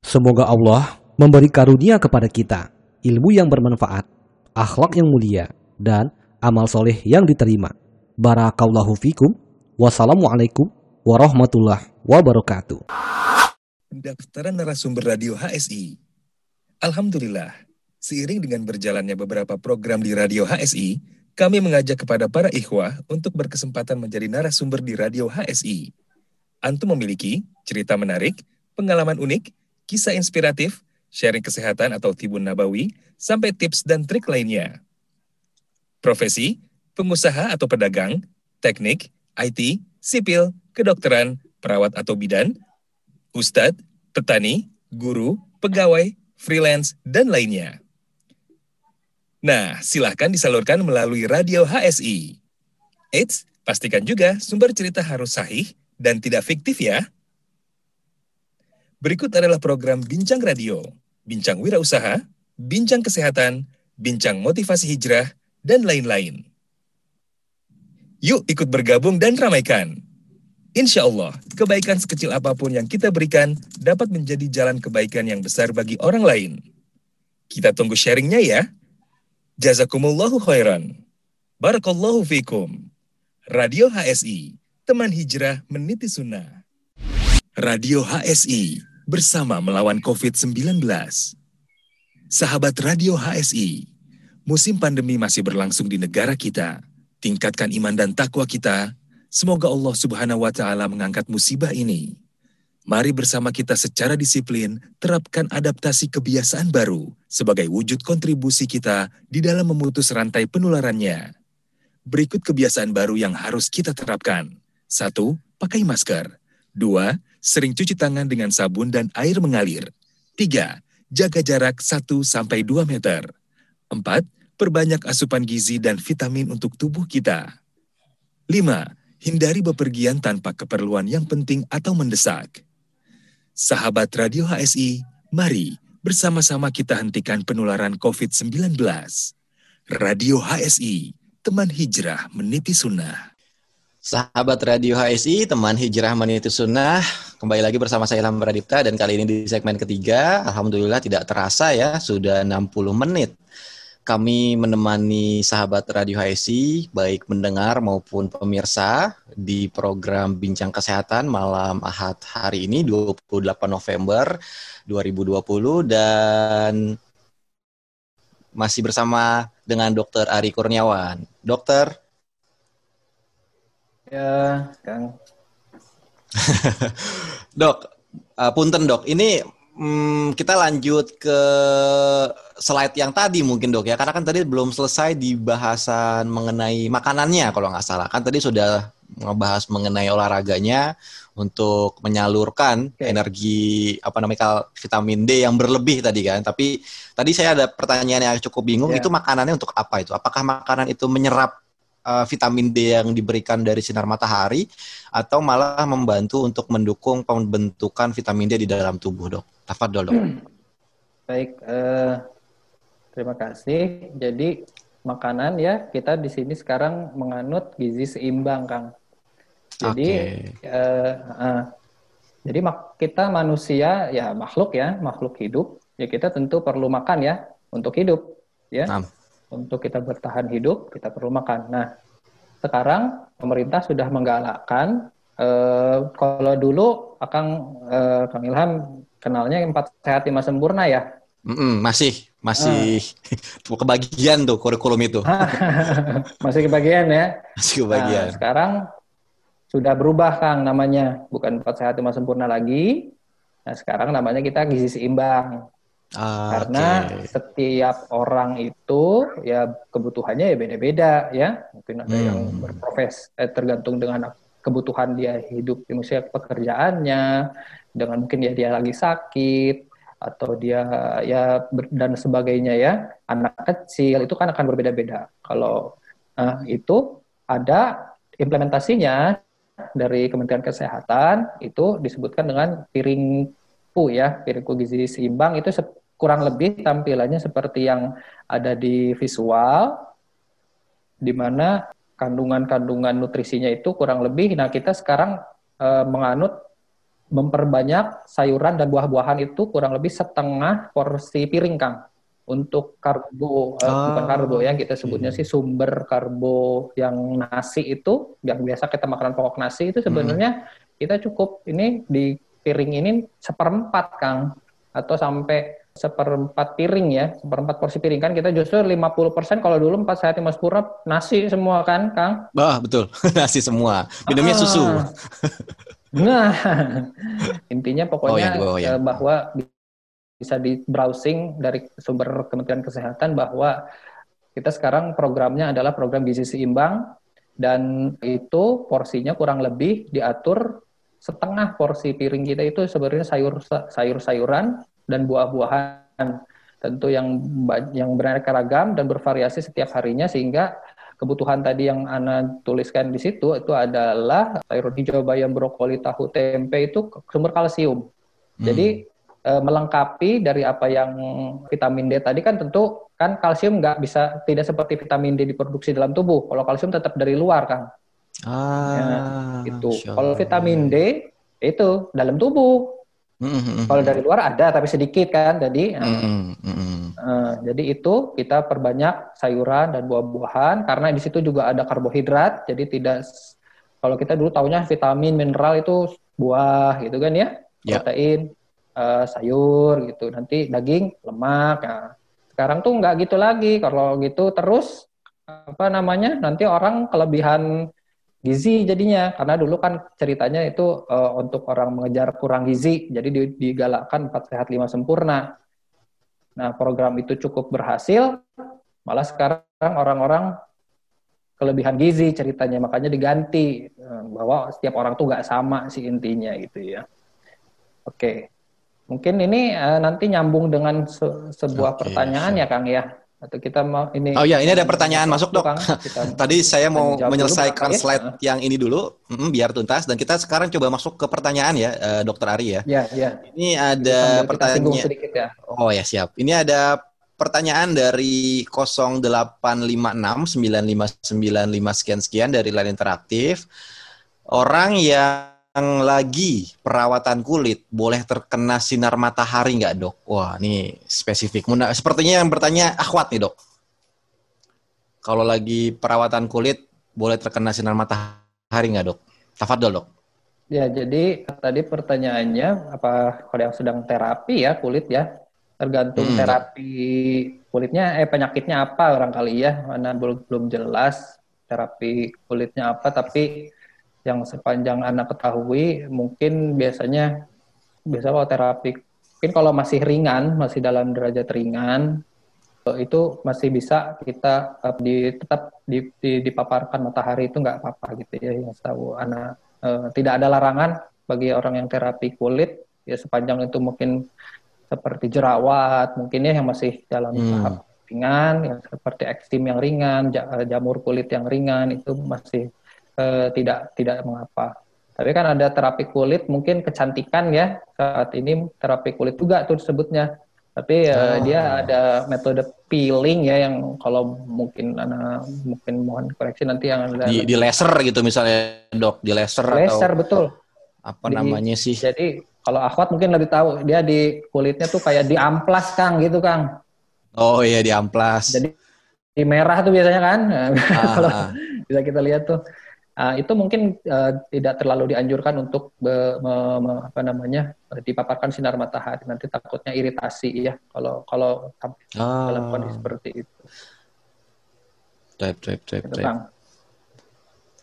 Semoga Allah memberi karunia kepada kita, ilmu yang bermanfaat, akhlak yang mulia, dan amal soleh yang diterima. Barakallahu fikum. Wassalamualaikum warahmatullahi wabarakatuh. Pendaftaran narasumber radio HSI. Alhamdulillah, seiring dengan berjalannya beberapa program di radio HSI, kami mengajak kepada para ikhwah untuk berkesempatan menjadi narasumber di Radio HSI. Antum memiliki cerita menarik, pengalaman unik, kisah inspiratif, sharing kesehatan atau tibun nabawi, sampai tips dan trik lainnya. Profesi, pengusaha atau pedagang, teknik, IT, sipil, kedokteran, perawat atau bidan, ustadz, petani, guru, pegawai, freelance, dan lainnya. Nah, silahkan disalurkan melalui radio HSI. Eits, pastikan juga sumber cerita harus sahih dan tidak fiktif ya. Berikut adalah program Bincang Radio, Bincang Wirausaha, Bincang Kesehatan, Bincang Motivasi Hijrah, dan lain-lain. Yuk ikut bergabung dan ramaikan. Insya Allah, kebaikan sekecil apa pun yang kita berikan dapat menjadi jalan kebaikan yang besar bagi orang lain. Kita tunggu sharingnya ya. Jazakumullahu khairan. Barakallahu fikum. Radio HSI, teman hijrah meniti sunnah. Radio HSI, bersama melawan COVID-19. Sahabat Radio HSI, musim pandemi masih berlangsung di negara kita. Tingkatkan iman dan takwa kita. Semoga Allah Subhanahu wa taala mengangkat musibah ini. Mari bersama kita secara disiplin terapkan adaptasi kebiasaan baru sebagai wujud kontribusi kita di dalam memutus rantai penularannya. Berikut kebiasaan baru yang harus kita terapkan. Satu, pakai masker. Dua, sering cuci tangan dengan sabun dan air mengalir. Tiga, jaga jarak 1-2 meter. Empat, perbanyak asupan gizi dan vitamin untuk tubuh kita. Lima, hindari bepergian tanpa keperluan yang penting atau mendesak. Sahabat Radio HSI, mari bersama-sama kita hentikan penularan COVID-19. Radio HSI, teman hijrah meniti sunnah. Sahabat Radio HSI, teman hijrah meniti sunnah, kembali lagi bersama saya Ilham Pradipta dan kali ini di segmen ketiga, Alhamdulillah tidak terasa ya, sudah 60 menit kami menemani sahabat Radio HSI, baik mendengar maupun pemirsa di program Bincang Kesehatan malam Ahad hari ini 28 November 2020 dan masih bersama dengan Dr. Ari Kurniawan. Dokter. Ya, Kang. dok, uh, punten dok, ini hmm, kita lanjut ke slide yang tadi mungkin dok ya, karena kan tadi belum selesai di bahasan mengenai makanannya kalau nggak salah. Kan tadi sudah ngebahas mengenai olahraganya untuk menyalurkan okay. energi apa namanya vitamin D yang berlebih tadi kan. Tapi tadi saya ada pertanyaan yang cukup bingung yeah. itu makanannya untuk apa itu? Apakah makanan itu menyerap uh, vitamin D yang diberikan dari sinar matahari atau malah membantu untuk mendukung pembentukan vitamin D di dalam tubuh, Dok? Tafadol, Dok. Hmm. Baik, uh, terima kasih. Jadi makanan ya kita di sini sekarang menganut gizi seimbang, Kang. Jadi okay. uh, uh, jadi kita manusia ya makhluk ya, makhluk hidup. Ya kita tentu perlu makan ya untuk hidup, ya. Nah untuk kita bertahan hidup kita perlu makan. Nah, sekarang pemerintah sudah menggalakkan eh, kalau dulu akan eh, Kang Ilham kenalnya empat sehat lima sempurna ya. Mm -mm, masih masih uh. kebagian tuh kurikulum itu. masih kebagian ya. Masih kebagian. Nah, sekarang sudah berubah Kang namanya, bukan empat sehat lima sempurna lagi. Nah, sekarang namanya kita gizi seimbang. Ah, Karena okay. setiap orang itu ya kebutuhannya ya beda-beda ya. Mungkin ada hmm. yang berprofes eh, tergantung dengan kebutuhan dia hidup, misalnya pekerjaannya, dengan mungkin ya dia lagi sakit atau dia ya dan sebagainya ya. Anak kecil itu kan akan berbeda-beda. Kalau uh, itu ada implementasinya dari Kementerian Kesehatan itu disebutkan dengan piring pu ya, piringku gizi seimbang itu kurang lebih tampilannya seperti yang ada di visual, di mana kandungan-kandungan nutrisinya itu kurang lebih. Nah kita sekarang e, menganut memperbanyak sayuran dan buah-buahan itu kurang lebih setengah porsi piring kang untuk karbo uh, bukan karbo ya kita sebutnya iya. sih sumber karbo yang nasi itu yang biasa kita makan pokok nasi itu sebenarnya hmm. kita cukup ini di piring ini seperempat Kang atau sampai seperempat piring ya, seperempat porsi piring kan kita justru 50% kalau dulu empat sehat lima sempurna nasi semua kan, Kang? Bah, betul. nasi semua. Minumnya ah. susu. nah, intinya pokoknya oh, ya, ya. bahwa bisa di browsing dari sumber Kementerian Kesehatan bahwa kita sekarang programnya adalah program gizi seimbang dan itu porsinya kurang lebih diatur setengah porsi piring kita itu sebenarnya sayur sayur sayuran dan buah-buahan tentu yang yang beraneka ragam dan bervariasi setiap harinya sehingga kebutuhan tadi yang Ana tuliskan di situ itu adalah sayur hijau bayam brokoli tahu tempe itu sumber kalsium hmm. jadi e, melengkapi dari apa yang vitamin D tadi kan tentu kan kalsium nggak bisa tidak seperti vitamin D diproduksi dalam tubuh kalau kalsium tetap dari luar kan Ah, ya, itu. Kalau vitamin D itu dalam tubuh. Mm-hmm. Kalau dari luar ada tapi sedikit kan, jadi. Mm-hmm. Uh, jadi itu kita perbanyak sayuran dan buah-buahan karena di situ juga ada karbohidrat. Jadi tidak kalau kita dulu tahunya vitamin mineral itu buah gitu kan ya, yeah. protein, uh, sayur gitu. Nanti daging, lemak. Nah, sekarang tuh nggak gitu lagi. Kalau gitu terus apa namanya? Nanti orang kelebihan gizi jadinya. Karena dulu kan ceritanya itu uh, untuk orang mengejar kurang gizi jadi digalakkan empat sehat lima sempurna. Nah program itu cukup berhasil malah sekarang orang-orang kelebihan gizi ceritanya. Makanya diganti eh, bahwa setiap orang tuh nggak sama sih intinya gitu ya. Oke. Mungkin ini uh, nanti nyambung dengan se sebuah okay, pertanyaan so. ya Kang ya atau kita mau ini Oh ya, ini ada pertanyaan masuk, Dok. Tadi saya mau menyelesaikan dulu, slide ya? yang ini dulu mm, biar tuntas dan kita sekarang coba masuk ke pertanyaan ya, uh, Dokter Ari ya. Ya, ya. Ini ada pertanyaan ya. Oh ya, siap. Ini ada pertanyaan dari 08569595 sekian sekian dari line interaktif. Orang yang lagi perawatan kulit boleh terkena sinar matahari nggak dok? Wah ini spesifik. Muna, sepertinya yang bertanya akhwat nih dok. Kalau lagi perawatan kulit boleh terkena sinar matahari nggak dok? Tafadol dok. Ya jadi tadi pertanyaannya apa kalau yang sedang terapi ya kulit ya tergantung hmm. terapi kulitnya eh penyakitnya apa orang kali ya mana belum belum jelas terapi kulitnya apa tapi yang sepanjang anak ketahui mungkin biasanya biasa kalau terapi mungkin kalau masih ringan masih dalam derajat ringan itu masih bisa kita uh, di, tetap di, di, dipaparkan matahari itu nggak apa-apa gitu ya yang tahu anak uh, tidak ada larangan bagi orang yang terapi kulit ya sepanjang itu mungkin seperti jerawat mungkin ya yang masih dalam hmm. tahap ringan, yang seperti eksim yang ringan, eh, jamur kulit yang ringan itu masih uh, tidak tidak mengapa. Tapi kan ada terapi kulit mungkin kecantikan ya saat ini terapi kulit juga tuh disebutnya. Tapi oh. dia ada metode peeling ya yang kalau mungkin anak mungkin mohon koreksi nanti yang ada di, di laser gitu misalnya dok di laser. Laser atau betul. Apa di, namanya sih? Jadi kalau akhwat mungkin lebih tahu, dia di kulitnya tuh kayak di amplas Kang gitu Kang. Oh iya di amplas. Jadi di merah tuh biasanya kan. Ah, Kalau ah. bisa kita lihat tuh. Uh, itu mungkin uh, tidak terlalu dianjurkan untuk be, me, me, apa namanya dipaparkan sinar matahari nanti takutnya iritasi ya kalau kalau ah. dalam kondisi seperti itu. Type, type, type, type.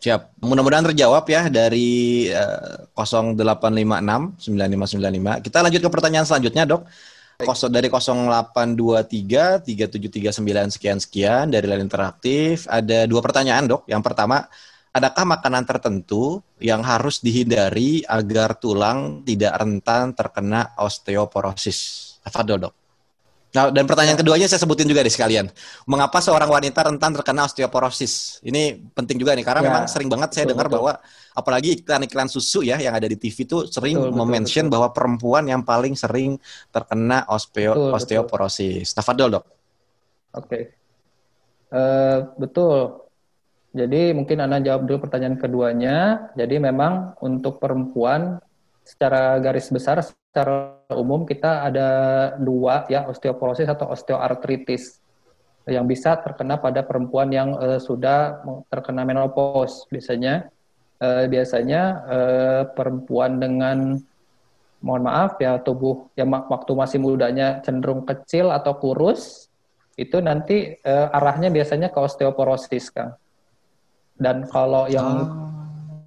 Siap. Mudah-mudahan terjawab ya dari uh, 0856 9595. Kita lanjut ke pertanyaan selanjutnya, Dok. Kosong dari 0823 3739 sekian sekian dari lain interaktif. Ada dua pertanyaan, Dok. Yang pertama, adakah makanan tertentu yang harus dihindari agar tulang tidak rentan terkena osteoporosis? Fadol, Dok. Nah, dan pertanyaan keduanya saya sebutin juga di sekalian. Mengapa seorang wanita rentan terkena osteoporosis? Ini penting juga nih karena ya, memang sering banget saya dengar bahwa apalagi iklan-iklan susu ya yang ada di TV itu sering memention bahwa perempuan yang paling sering terkena ospeo, betul, osteoporosis. Betul. Tafadol, Dok. Oke. Okay. Uh, eh, betul. Jadi mungkin Anda jawab dulu pertanyaan keduanya. Jadi memang untuk perempuan secara garis besar secara umum kita ada dua ya osteoporosis atau osteoartritis yang bisa terkena pada perempuan yang uh, sudah terkena menopause biasanya uh, biasanya uh, perempuan dengan mohon maaf ya tubuh yang waktu masih mudanya cenderung kecil atau kurus itu nanti uh, arahnya biasanya ke osteoporosis kan dan kalau yang oh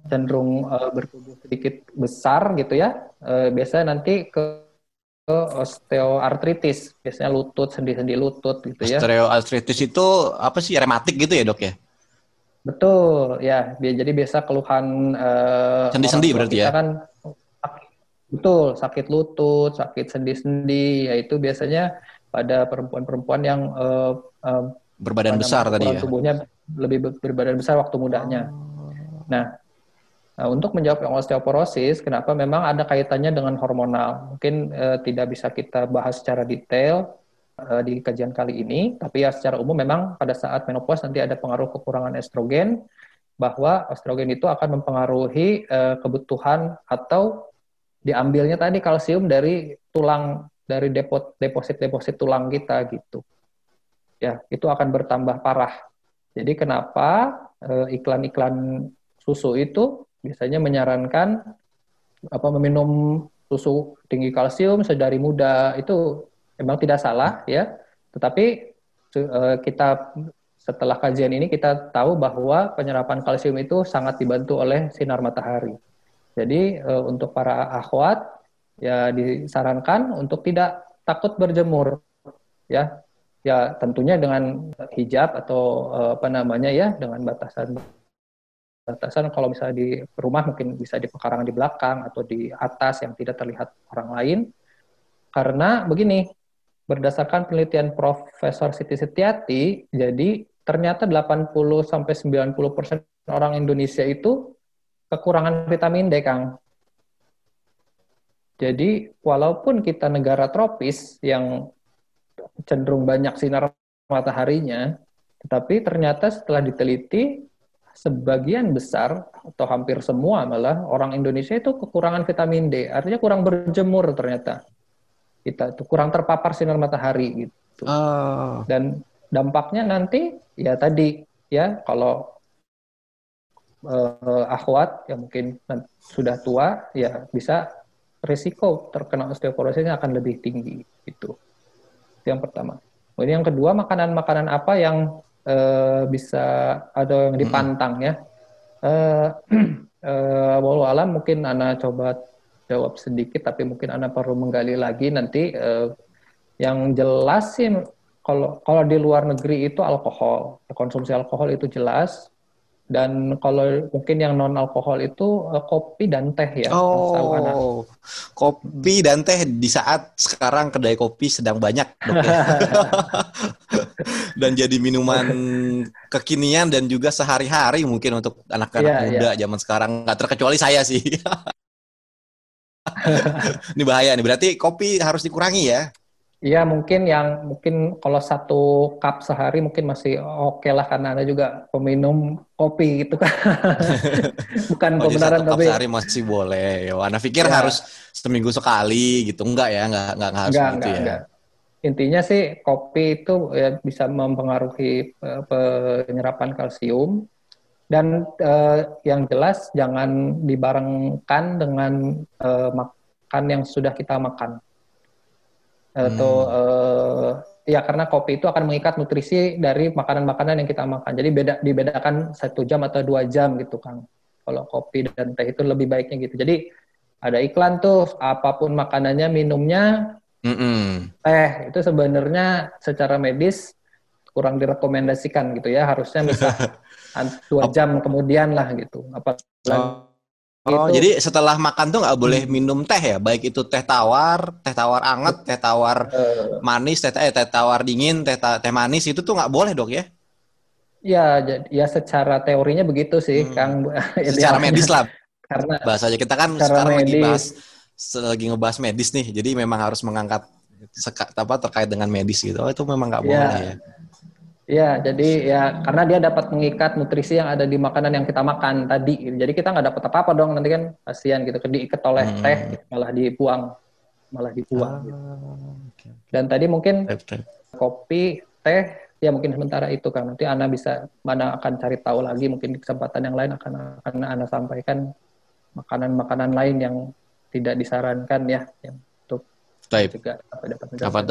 cenderung uh, bertubuh sedikit besar gitu ya, uh, biasanya nanti ke, ke osteoartritis, biasanya lutut, sendi-sendi lutut gitu ya. Osteoartritis itu apa sih rematik gitu ya dok ya? Betul, ya. Jadi biasa keluhan uh, sendi-sendi berarti ya? Kan, betul, sakit lutut, sakit sendi-sendi, yaitu biasanya pada perempuan-perempuan yang uh, uh, berbadan besar tadi ya. Tubuhnya lebih berbadan besar waktu mudanya. Nah, Nah, untuk menjawab yang osteoporosis, kenapa memang ada kaitannya dengan hormonal? Mungkin eh, tidak bisa kita bahas secara detail eh, di kajian kali ini, tapi ya secara umum memang pada saat menopause nanti ada pengaruh kekurangan estrogen, bahwa estrogen itu akan mempengaruhi eh, kebutuhan atau diambilnya tadi kalsium dari tulang dari deposit-deposit tulang kita gitu. Ya, itu akan bertambah parah. Jadi kenapa eh, iklan-iklan susu itu biasanya menyarankan apa meminum susu tinggi kalsium sedari muda itu memang tidak salah ya tetapi uh, kita setelah kajian ini kita tahu bahwa penyerapan kalsium itu sangat dibantu oleh sinar matahari. Jadi uh, untuk para akhwat ya disarankan untuk tidak takut berjemur ya. Ya tentunya dengan hijab atau uh, apa namanya ya dengan batasan batasan kalau misalnya di rumah mungkin bisa di pekarangan di belakang atau di atas yang tidak terlihat orang lain. Karena begini, berdasarkan penelitian Profesor Siti Setiati, jadi ternyata 80 sampai 90 persen orang Indonesia itu kekurangan vitamin D, Kang. Jadi walaupun kita negara tropis yang cenderung banyak sinar mataharinya, tetapi ternyata setelah diteliti sebagian besar atau hampir semua malah orang Indonesia itu kekurangan vitamin D, artinya kurang berjemur ternyata kita itu kurang terpapar sinar matahari gitu. Oh. Dan dampaknya nanti ya tadi ya kalau uh, akhwat yang mungkin sudah tua ya bisa risiko terkena osteoporosisnya akan lebih tinggi itu. Itu yang pertama. Kemudian yang kedua makanan-makanan apa yang uh, bisa ada yang dipantang ya. Uh, uh, alam mungkin Ana coba jawab sedikit, tapi mungkin Anda perlu menggali lagi nanti. Uh, yang jelas sih, kalau kalau di luar negeri itu alkohol, konsumsi alkohol itu jelas. Dan kalau mungkin yang non alkohol itu uh, kopi dan teh ya. Oh, kopi dan teh di saat sekarang kedai kopi sedang banyak, dok, ya? dan jadi minuman kekinian dan juga sehari-hari mungkin untuk anak-anak yeah, muda yeah. zaman sekarang nggak terkecuali saya sih. ini bahaya nih. Berarti kopi harus dikurangi ya? Iya mungkin yang mungkin kalau satu cup sehari mungkin masih oke okay lah karena ada juga peminum kopi gitu kan. Bukan oh, kebenaran satu tapi cup sehari masih boleh. Ya, Anda pikir ya. harus seminggu sekali gitu enggak ya? Enggak enggak, enggak harus enggak, gitu enggak, ya. Enggak. Intinya sih kopi itu ya bisa mempengaruhi uh, penyerapan kalsium dan uh, yang jelas jangan dibarengkan dengan uh, makan yang sudah kita makan. Atau hmm. uh, ya karena kopi itu akan mengikat nutrisi dari makanan-makanan yang kita makan. Jadi beda dibedakan satu jam atau dua jam gitu kang. Kalau kopi dan teh itu lebih baiknya gitu. Jadi ada iklan tuh apa pun makanannya minumnya mm -mm. teh itu sebenarnya secara medis kurang direkomendasikan gitu ya harusnya bisa dua jam kemudian lah gitu. Apalagi oh. Oh, itu. jadi setelah makan tuh nggak boleh hmm. minum teh ya, baik itu teh tawar, teh tawar anget, teh tawar uh, manis, teh eh, teh tawar dingin, teh teh manis itu tuh nggak boleh dok ya? Ya, ya secara teorinya begitu sih, hmm. Kang. secara medis lah. Karena bahasanya kita kan sekarang medis. lagi bahas lagi ngebahas medis nih, jadi memang harus mengangkat apa terkait dengan medis gitu. Oh, itu memang nggak ya. boleh ya. Ya, jadi ya karena dia dapat mengikat nutrisi yang ada di makanan yang kita makan tadi. Jadi kita nggak dapat apa-apa dong nanti kan kasihan gitu, diikat oleh hmm. teh malah dibuang, malah dibuang. Ah, gitu. okay. Dan tadi mungkin kopi, teh ya mungkin sementara itu kan nanti Ana bisa mana akan cari tahu lagi mungkin di kesempatan yang lain akan akan Ana sampaikan makanan-makanan lain yang tidak disarankan ya yang untuk Type. juga dapat Apa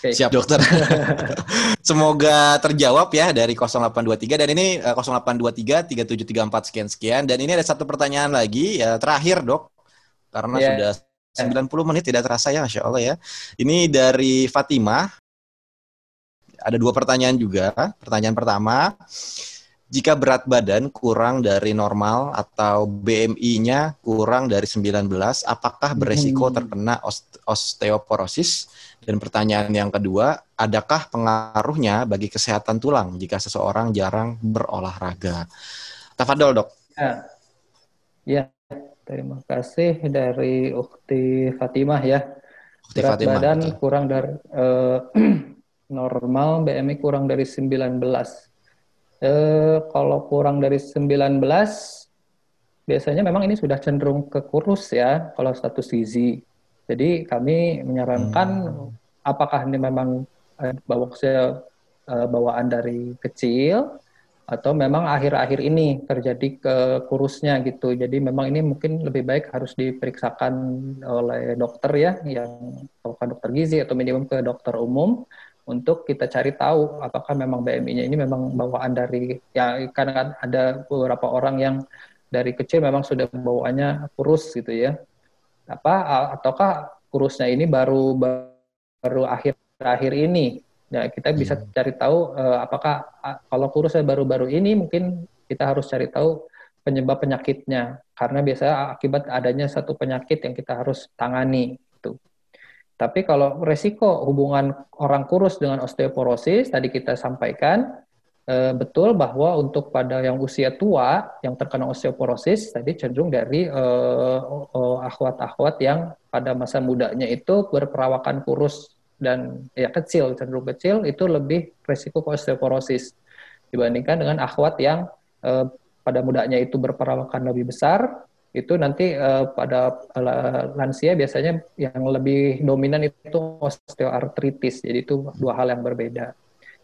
Okay. Siap dokter. Semoga terjawab ya dari 0823 dan ini 0823 3734 sekian sekian dan ini ada satu pertanyaan lagi ya terakhir dok karena yeah. sudah 90 menit tidak terasa ya Masya Allah ya. Ini dari Fatimah. Ada dua pertanyaan juga. Pertanyaan pertama, jika berat badan kurang dari normal atau BMI-nya kurang dari 19, apakah beresiko hmm. terkena osteoporosis? Dan pertanyaan yang kedua, adakah pengaruhnya bagi kesehatan tulang jika seseorang jarang berolahraga? Tafadol, dok. Ya. ya, terima kasih dari Ukti Fatimah ya. Ukti Berat Fatimah, badan betul. kurang dari uh, normal, BMI kurang dari 19. Uh, kalau kurang dari 19, biasanya memang ini sudah cenderung ke kurus ya, kalau status gizi. Jadi kami menyarankan hmm. apakah ini memang uh, bawaan dari kecil atau memang akhir-akhir ini terjadi ke kurusnya gitu. Jadi memang ini mungkin lebih baik harus diperiksakan oleh dokter ya, yang bukan dokter gizi atau minimum ke dokter umum untuk kita cari tahu apakah memang BMI-nya ini memang bawaan dari ya karena kan ada beberapa orang yang dari kecil memang sudah bawaannya kurus gitu ya. Apa ataukah kurusnya ini baru baru akhir akhir ini. Ya, kita bisa hmm. cari tahu uh, apakah uh, kalau kurusnya baru-baru ini mungkin kita harus cari tahu penyebab penyakitnya karena biasanya akibat adanya satu penyakit yang kita harus tangani tapi kalau resiko hubungan orang kurus dengan osteoporosis tadi kita sampaikan eh, betul bahwa untuk pada yang usia tua yang terkena osteoporosis tadi cenderung dari eh, akhwat-akhwat yang pada masa mudanya itu berperawakan kurus dan ya kecil cenderung kecil itu lebih resiko osteoporosis dibandingkan dengan akhwat yang eh, pada mudanya itu berperawakan lebih besar itu nanti uh, pada uh, lansia biasanya yang lebih dominan itu osteoartritis. Jadi itu dua hal yang berbeda.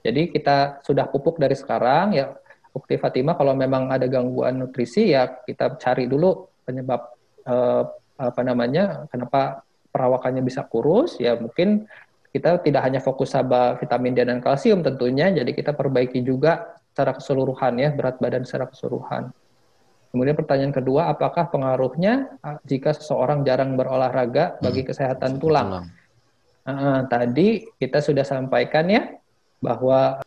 Jadi kita sudah pupuk dari sekarang ya Ukti Fatima kalau memang ada gangguan nutrisi ya kita cari dulu penyebab uh, apa namanya kenapa perawakannya bisa kurus ya mungkin kita tidak hanya fokus sama vitamin D dan kalsium tentunya jadi kita perbaiki juga secara keseluruhan ya berat badan secara keseluruhan. Kemudian pertanyaan kedua, apakah pengaruhnya ah, jika seseorang jarang berolahraga bagi hmm. kesehatan tulang? Uh, tadi kita sudah sampaikan ya bahwa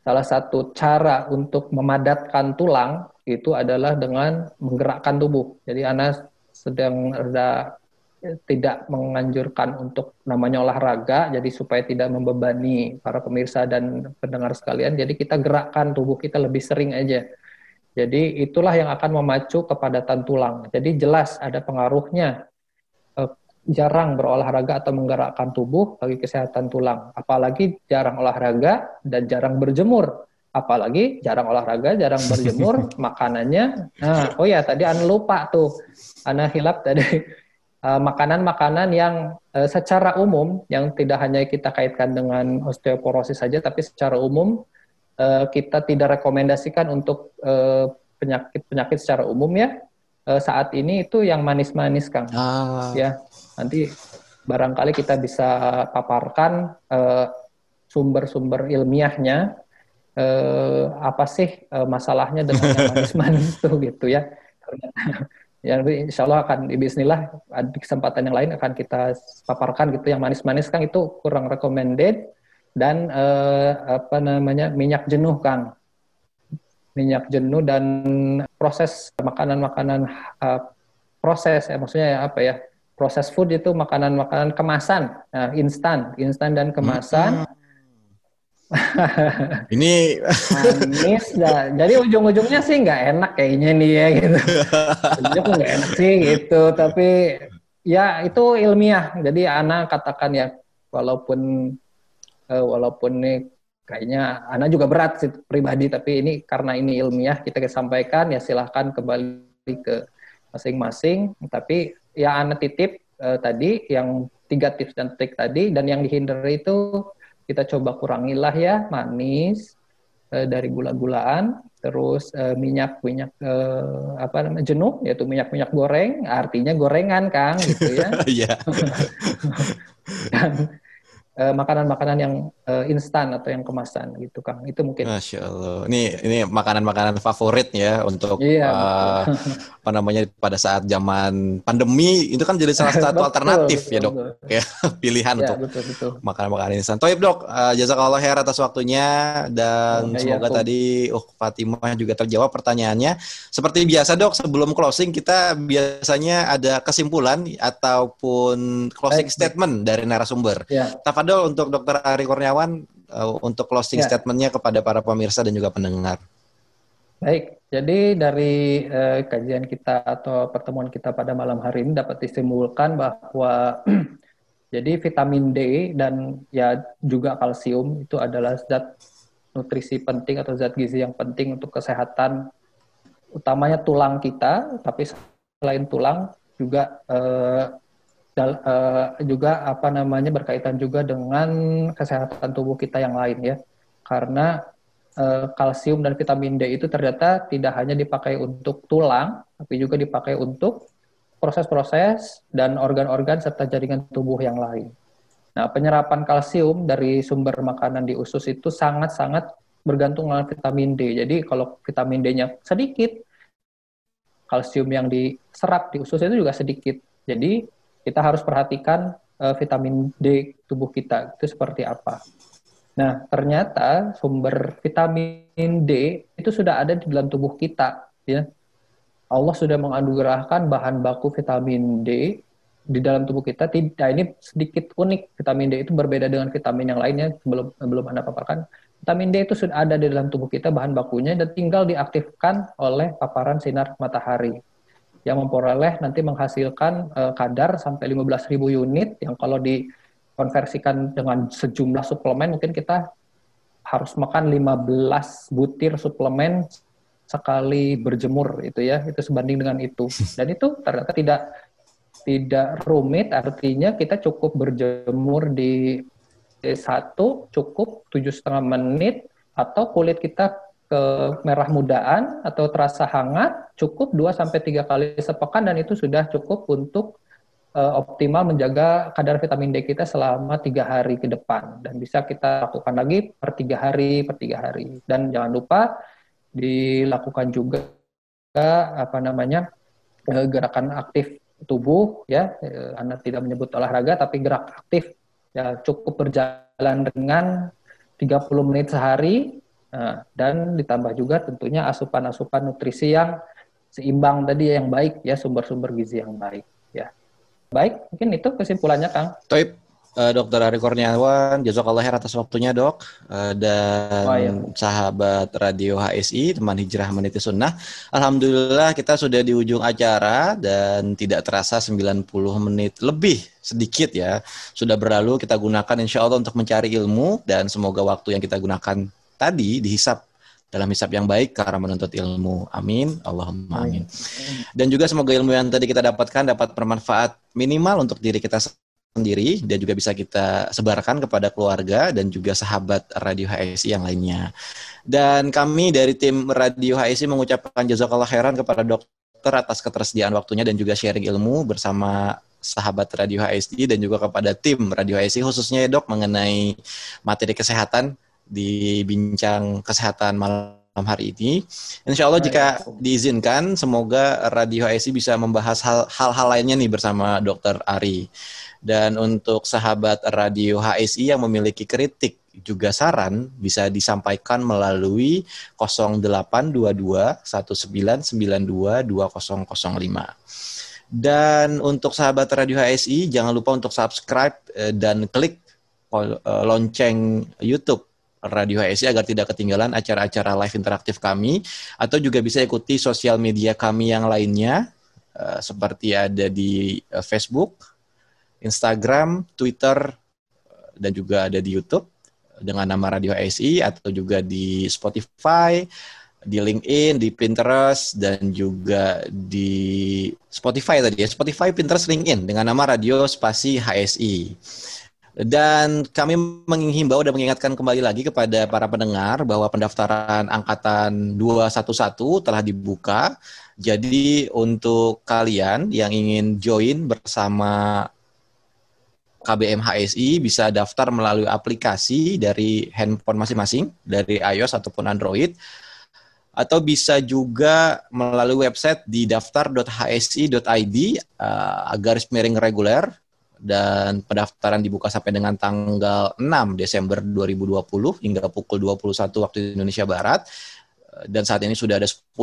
salah satu cara untuk memadatkan tulang itu adalah dengan menggerakkan tubuh. Jadi Anas sedang ada tidak menganjurkan untuk namanya olahraga, jadi supaya tidak membebani para pemirsa dan pendengar sekalian. Jadi kita gerakkan tubuh kita lebih sering aja. Jadi itulah yang akan memacu kepadatan tulang. Jadi jelas ada pengaruhnya eh, jarang berolahraga atau menggerakkan tubuh bagi kesehatan tulang. Apalagi jarang olahraga dan jarang berjemur. Apalagi jarang olahraga, jarang berjemur, makanannya. Nah, oh ya tadi Anda lupa tuh, Anda hilap tadi eh, makanan-makanan uh, yang uh, secara umum yang tidak hanya kita kaitkan dengan osteoporosis saja, tapi secara umum uh, kita tidak rekomendasikan untuk penyakit-penyakit uh, secara umum ya uh, saat ini itu yang manis-manis Kang. Ah. Ya, nanti barangkali kita bisa paparkan sumber-sumber uh, ilmiahnya uh, apa sih uh, masalahnya dengan yang manis-manis tuh gitu ya. ya insya Allah akan di Bismillah di kesempatan yang lain akan kita paparkan gitu yang manis-manis kan itu kurang recommended dan uh, apa namanya minyak jenuh Kang. Minyak jenuh dan proses makanan-makanan uh, proses ya maksudnya ya, apa ya proses food itu makanan-makanan kemasan. Nah, instan instan dan kemasan. Hmm. ini manis dah. jadi ujung-ujungnya sih nggak enak kayaknya nih ya gitu. Ujungnya nggak enak sih gitu. Tapi ya itu ilmiah. Jadi anak katakan ya walaupun uh, walaupun ini kayaknya Ana juga berat sih pribadi tapi ini karena ini ilmiah kita sampaikan ya silahkan kembali ke masing-masing tapi ya Ana titip uh, tadi yang tiga tips dan trik tadi dan yang dihindari itu kita coba kurangilah ya manis uh, dari gula-gulaan terus uh, minyak minyak uh, apa namanya jenuh yaitu minyak minyak goreng artinya gorengan kang gitu ya yeah. dan makanan-makanan yang uh, instan atau yang kemasan gitu Kang. Itu mungkin. Masya Allah. Ini ini makanan-makanan favorit ya untuk iya, uh, apa namanya pada saat zaman pandemi itu kan jadi salah satu betul, alternatif betul, ya dok, betul. ya pilihan ya, untuk makanan-makanan instan. Toib dok, uh, jazakallah khair atas waktunya dan oh, semoga ya, tadi oh Fatimah juga terjawab pertanyaannya. Seperti biasa dok, sebelum closing kita biasanya ada kesimpulan ataupun closing baik, statement dari narasumber. Ya. Tafadol untuk Dr. Ari Kurniawan uh, untuk closing ya. statementnya kepada para pemirsa dan juga pendengar. Baik, jadi dari uh, kajian kita atau pertemuan kita pada malam hari ini dapat disimpulkan bahwa jadi vitamin D dan ya juga kalsium itu adalah zat nutrisi penting atau zat gizi yang penting untuk kesehatan utamanya tulang kita, tapi selain tulang juga uh, dal, uh, juga apa namanya berkaitan juga dengan kesehatan tubuh kita yang lain ya. Karena uh, kalsium dan vitamin D itu ternyata tidak hanya dipakai untuk tulang, tapi juga dipakai untuk proses-proses dan organ-organ serta jaringan tubuh yang lain. Nah, penyerapan kalsium dari sumber makanan di usus itu sangat-sangat bergantung dengan vitamin D. Jadi kalau vitamin D-nya sedikit, kalsium yang diserap di usus itu juga sedikit. Jadi kita harus perhatikan uh, vitamin D tubuh kita itu seperti apa. Nah, ternyata sumber vitamin D itu sudah ada di dalam tubuh kita, ya. Allah sudah menganugerahkan bahan baku vitamin D di dalam tubuh kita tidak nah, ini sedikit unik vitamin D itu berbeda dengan vitamin yang lainnya belum belum anda paparkan vitamin D itu sudah ada di dalam tubuh kita bahan bakunya dan tinggal diaktifkan oleh paparan sinar matahari yang memperoleh nanti menghasilkan uh, kadar sampai 15.000 unit yang kalau dikonversikan dengan sejumlah suplemen mungkin kita harus makan 15 butir suplemen sekali berjemur itu ya. Itu sebanding dengan itu. Dan itu ternyata tidak tidak rumit. Artinya kita cukup berjemur di satu cukup tujuh setengah menit atau kulit kita ke merah mudaan atau terasa hangat cukup 2 sampai tiga kali sepekan dan itu sudah cukup untuk uh, optimal menjaga kadar vitamin D kita selama tiga hari ke depan. Dan bisa kita lakukan lagi per tiga hari per tiga hari. Dan jangan lupa dilakukan juga apa namanya eh, gerakan aktif tubuh ya. Eh, Anda tidak menyebut olahraga tapi gerak aktif. Ya cukup berjalan dengan 30 menit sehari nah, dan ditambah juga tentunya asupan-asupan nutrisi yang seimbang tadi yang baik ya sumber-sumber gizi yang baik ya baik mungkin itu kesimpulannya Kang. Toib uh, Dokter Ari Kurniawan, jazakallah khair atas waktunya dok, uh, dan oh, iya. sahabat Radio HSI, teman hijrah meniti sunnah. Alhamdulillah kita sudah di ujung acara dan tidak terasa 90 menit lebih sedikit ya sudah berlalu kita gunakan insya Allah untuk mencari ilmu dan semoga waktu yang kita gunakan tadi dihisap dalam hisap yang baik karena menuntut ilmu. Amin. Allahumma amin. Dan juga semoga ilmu yang tadi kita dapatkan dapat bermanfaat minimal untuk diri kita sendiri dan juga bisa kita sebarkan kepada keluarga dan juga sahabat Radio HSI yang lainnya. Dan kami dari tim Radio HSI mengucapkan jazakallah khairan kepada dokter atas ketersediaan waktunya dan juga sharing ilmu bersama sahabat Radio HSI dan juga kepada tim Radio HSI khususnya ya dok mengenai materi kesehatan di bincang kesehatan malam hari ini. Insya Allah jika diizinkan, semoga Radio HSI bisa membahas hal-hal lainnya nih bersama Dokter Ari. Dan untuk sahabat radio HSI yang memiliki kritik juga saran bisa disampaikan melalui 0822 1992 2005. Dan untuk sahabat radio HSI jangan lupa untuk subscribe eh, dan klik eh, lonceng YouTube Radio HSI agar tidak ketinggalan acara-acara live interaktif kami atau juga bisa ikuti sosial media kami yang lainnya eh, seperti ada di Facebook, Instagram, Twitter, dan juga ada di YouTube dengan nama Radio ASI atau juga di Spotify, di LinkedIn, di Pinterest, dan juga di Spotify tadi ya. Spotify, Pinterest, LinkedIn dengan nama Radio Spasi HSI. Dan kami menghimbau dan mengingatkan kembali lagi kepada para pendengar bahwa pendaftaran angkatan 211 telah dibuka. Jadi untuk kalian yang ingin join bersama KBM HSI bisa daftar melalui aplikasi dari handphone masing-masing, dari iOS ataupun Android, atau bisa juga melalui website di daftar.hsi.id uh, garis miring reguler dan pendaftaran dibuka sampai dengan tanggal 6 Desember 2020 hingga pukul 21 waktu Indonesia Barat. Dan saat ini sudah ada 10.000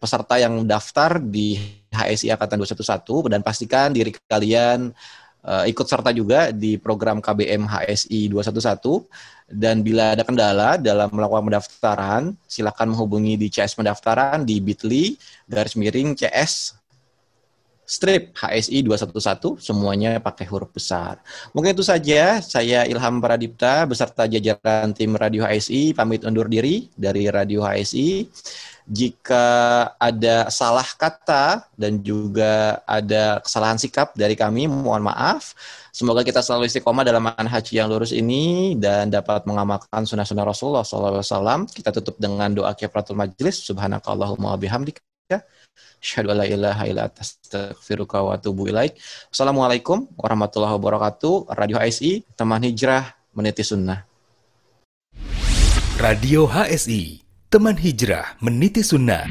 peserta yang daftar di HSI Angkatan 211 dan pastikan diri kalian uh, ikut serta juga di program KBM HSI 211 dan bila ada kendala dalam melakukan pendaftaran silakan menghubungi di CS pendaftaran di bit.ly garis miring CS strip HSI 211 semuanya pakai huruf besar. Mungkin itu saja saya Ilham Pradipta beserta jajaran tim Radio HSI pamit undur diri dari Radio HSI. Jika ada salah kata dan juga ada kesalahan sikap dari kami, mohon maaf. Semoga kita selalu istiqomah dalam haji yang lurus ini dan dapat mengamalkan sunnah-sunnah Rasulullah SAW. Kita tutup dengan doa kifratul majlis. Subhanakallahumma bihamdik. Asyhadu an la ilaha illa astaghfiruka wa atubu ilaik. Wassalamualaikum warahmatullahi wabarakatuh. Radio HSI, teman hijrah meniti sunnah. Radio HSI, teman hijrah meniti sunnah.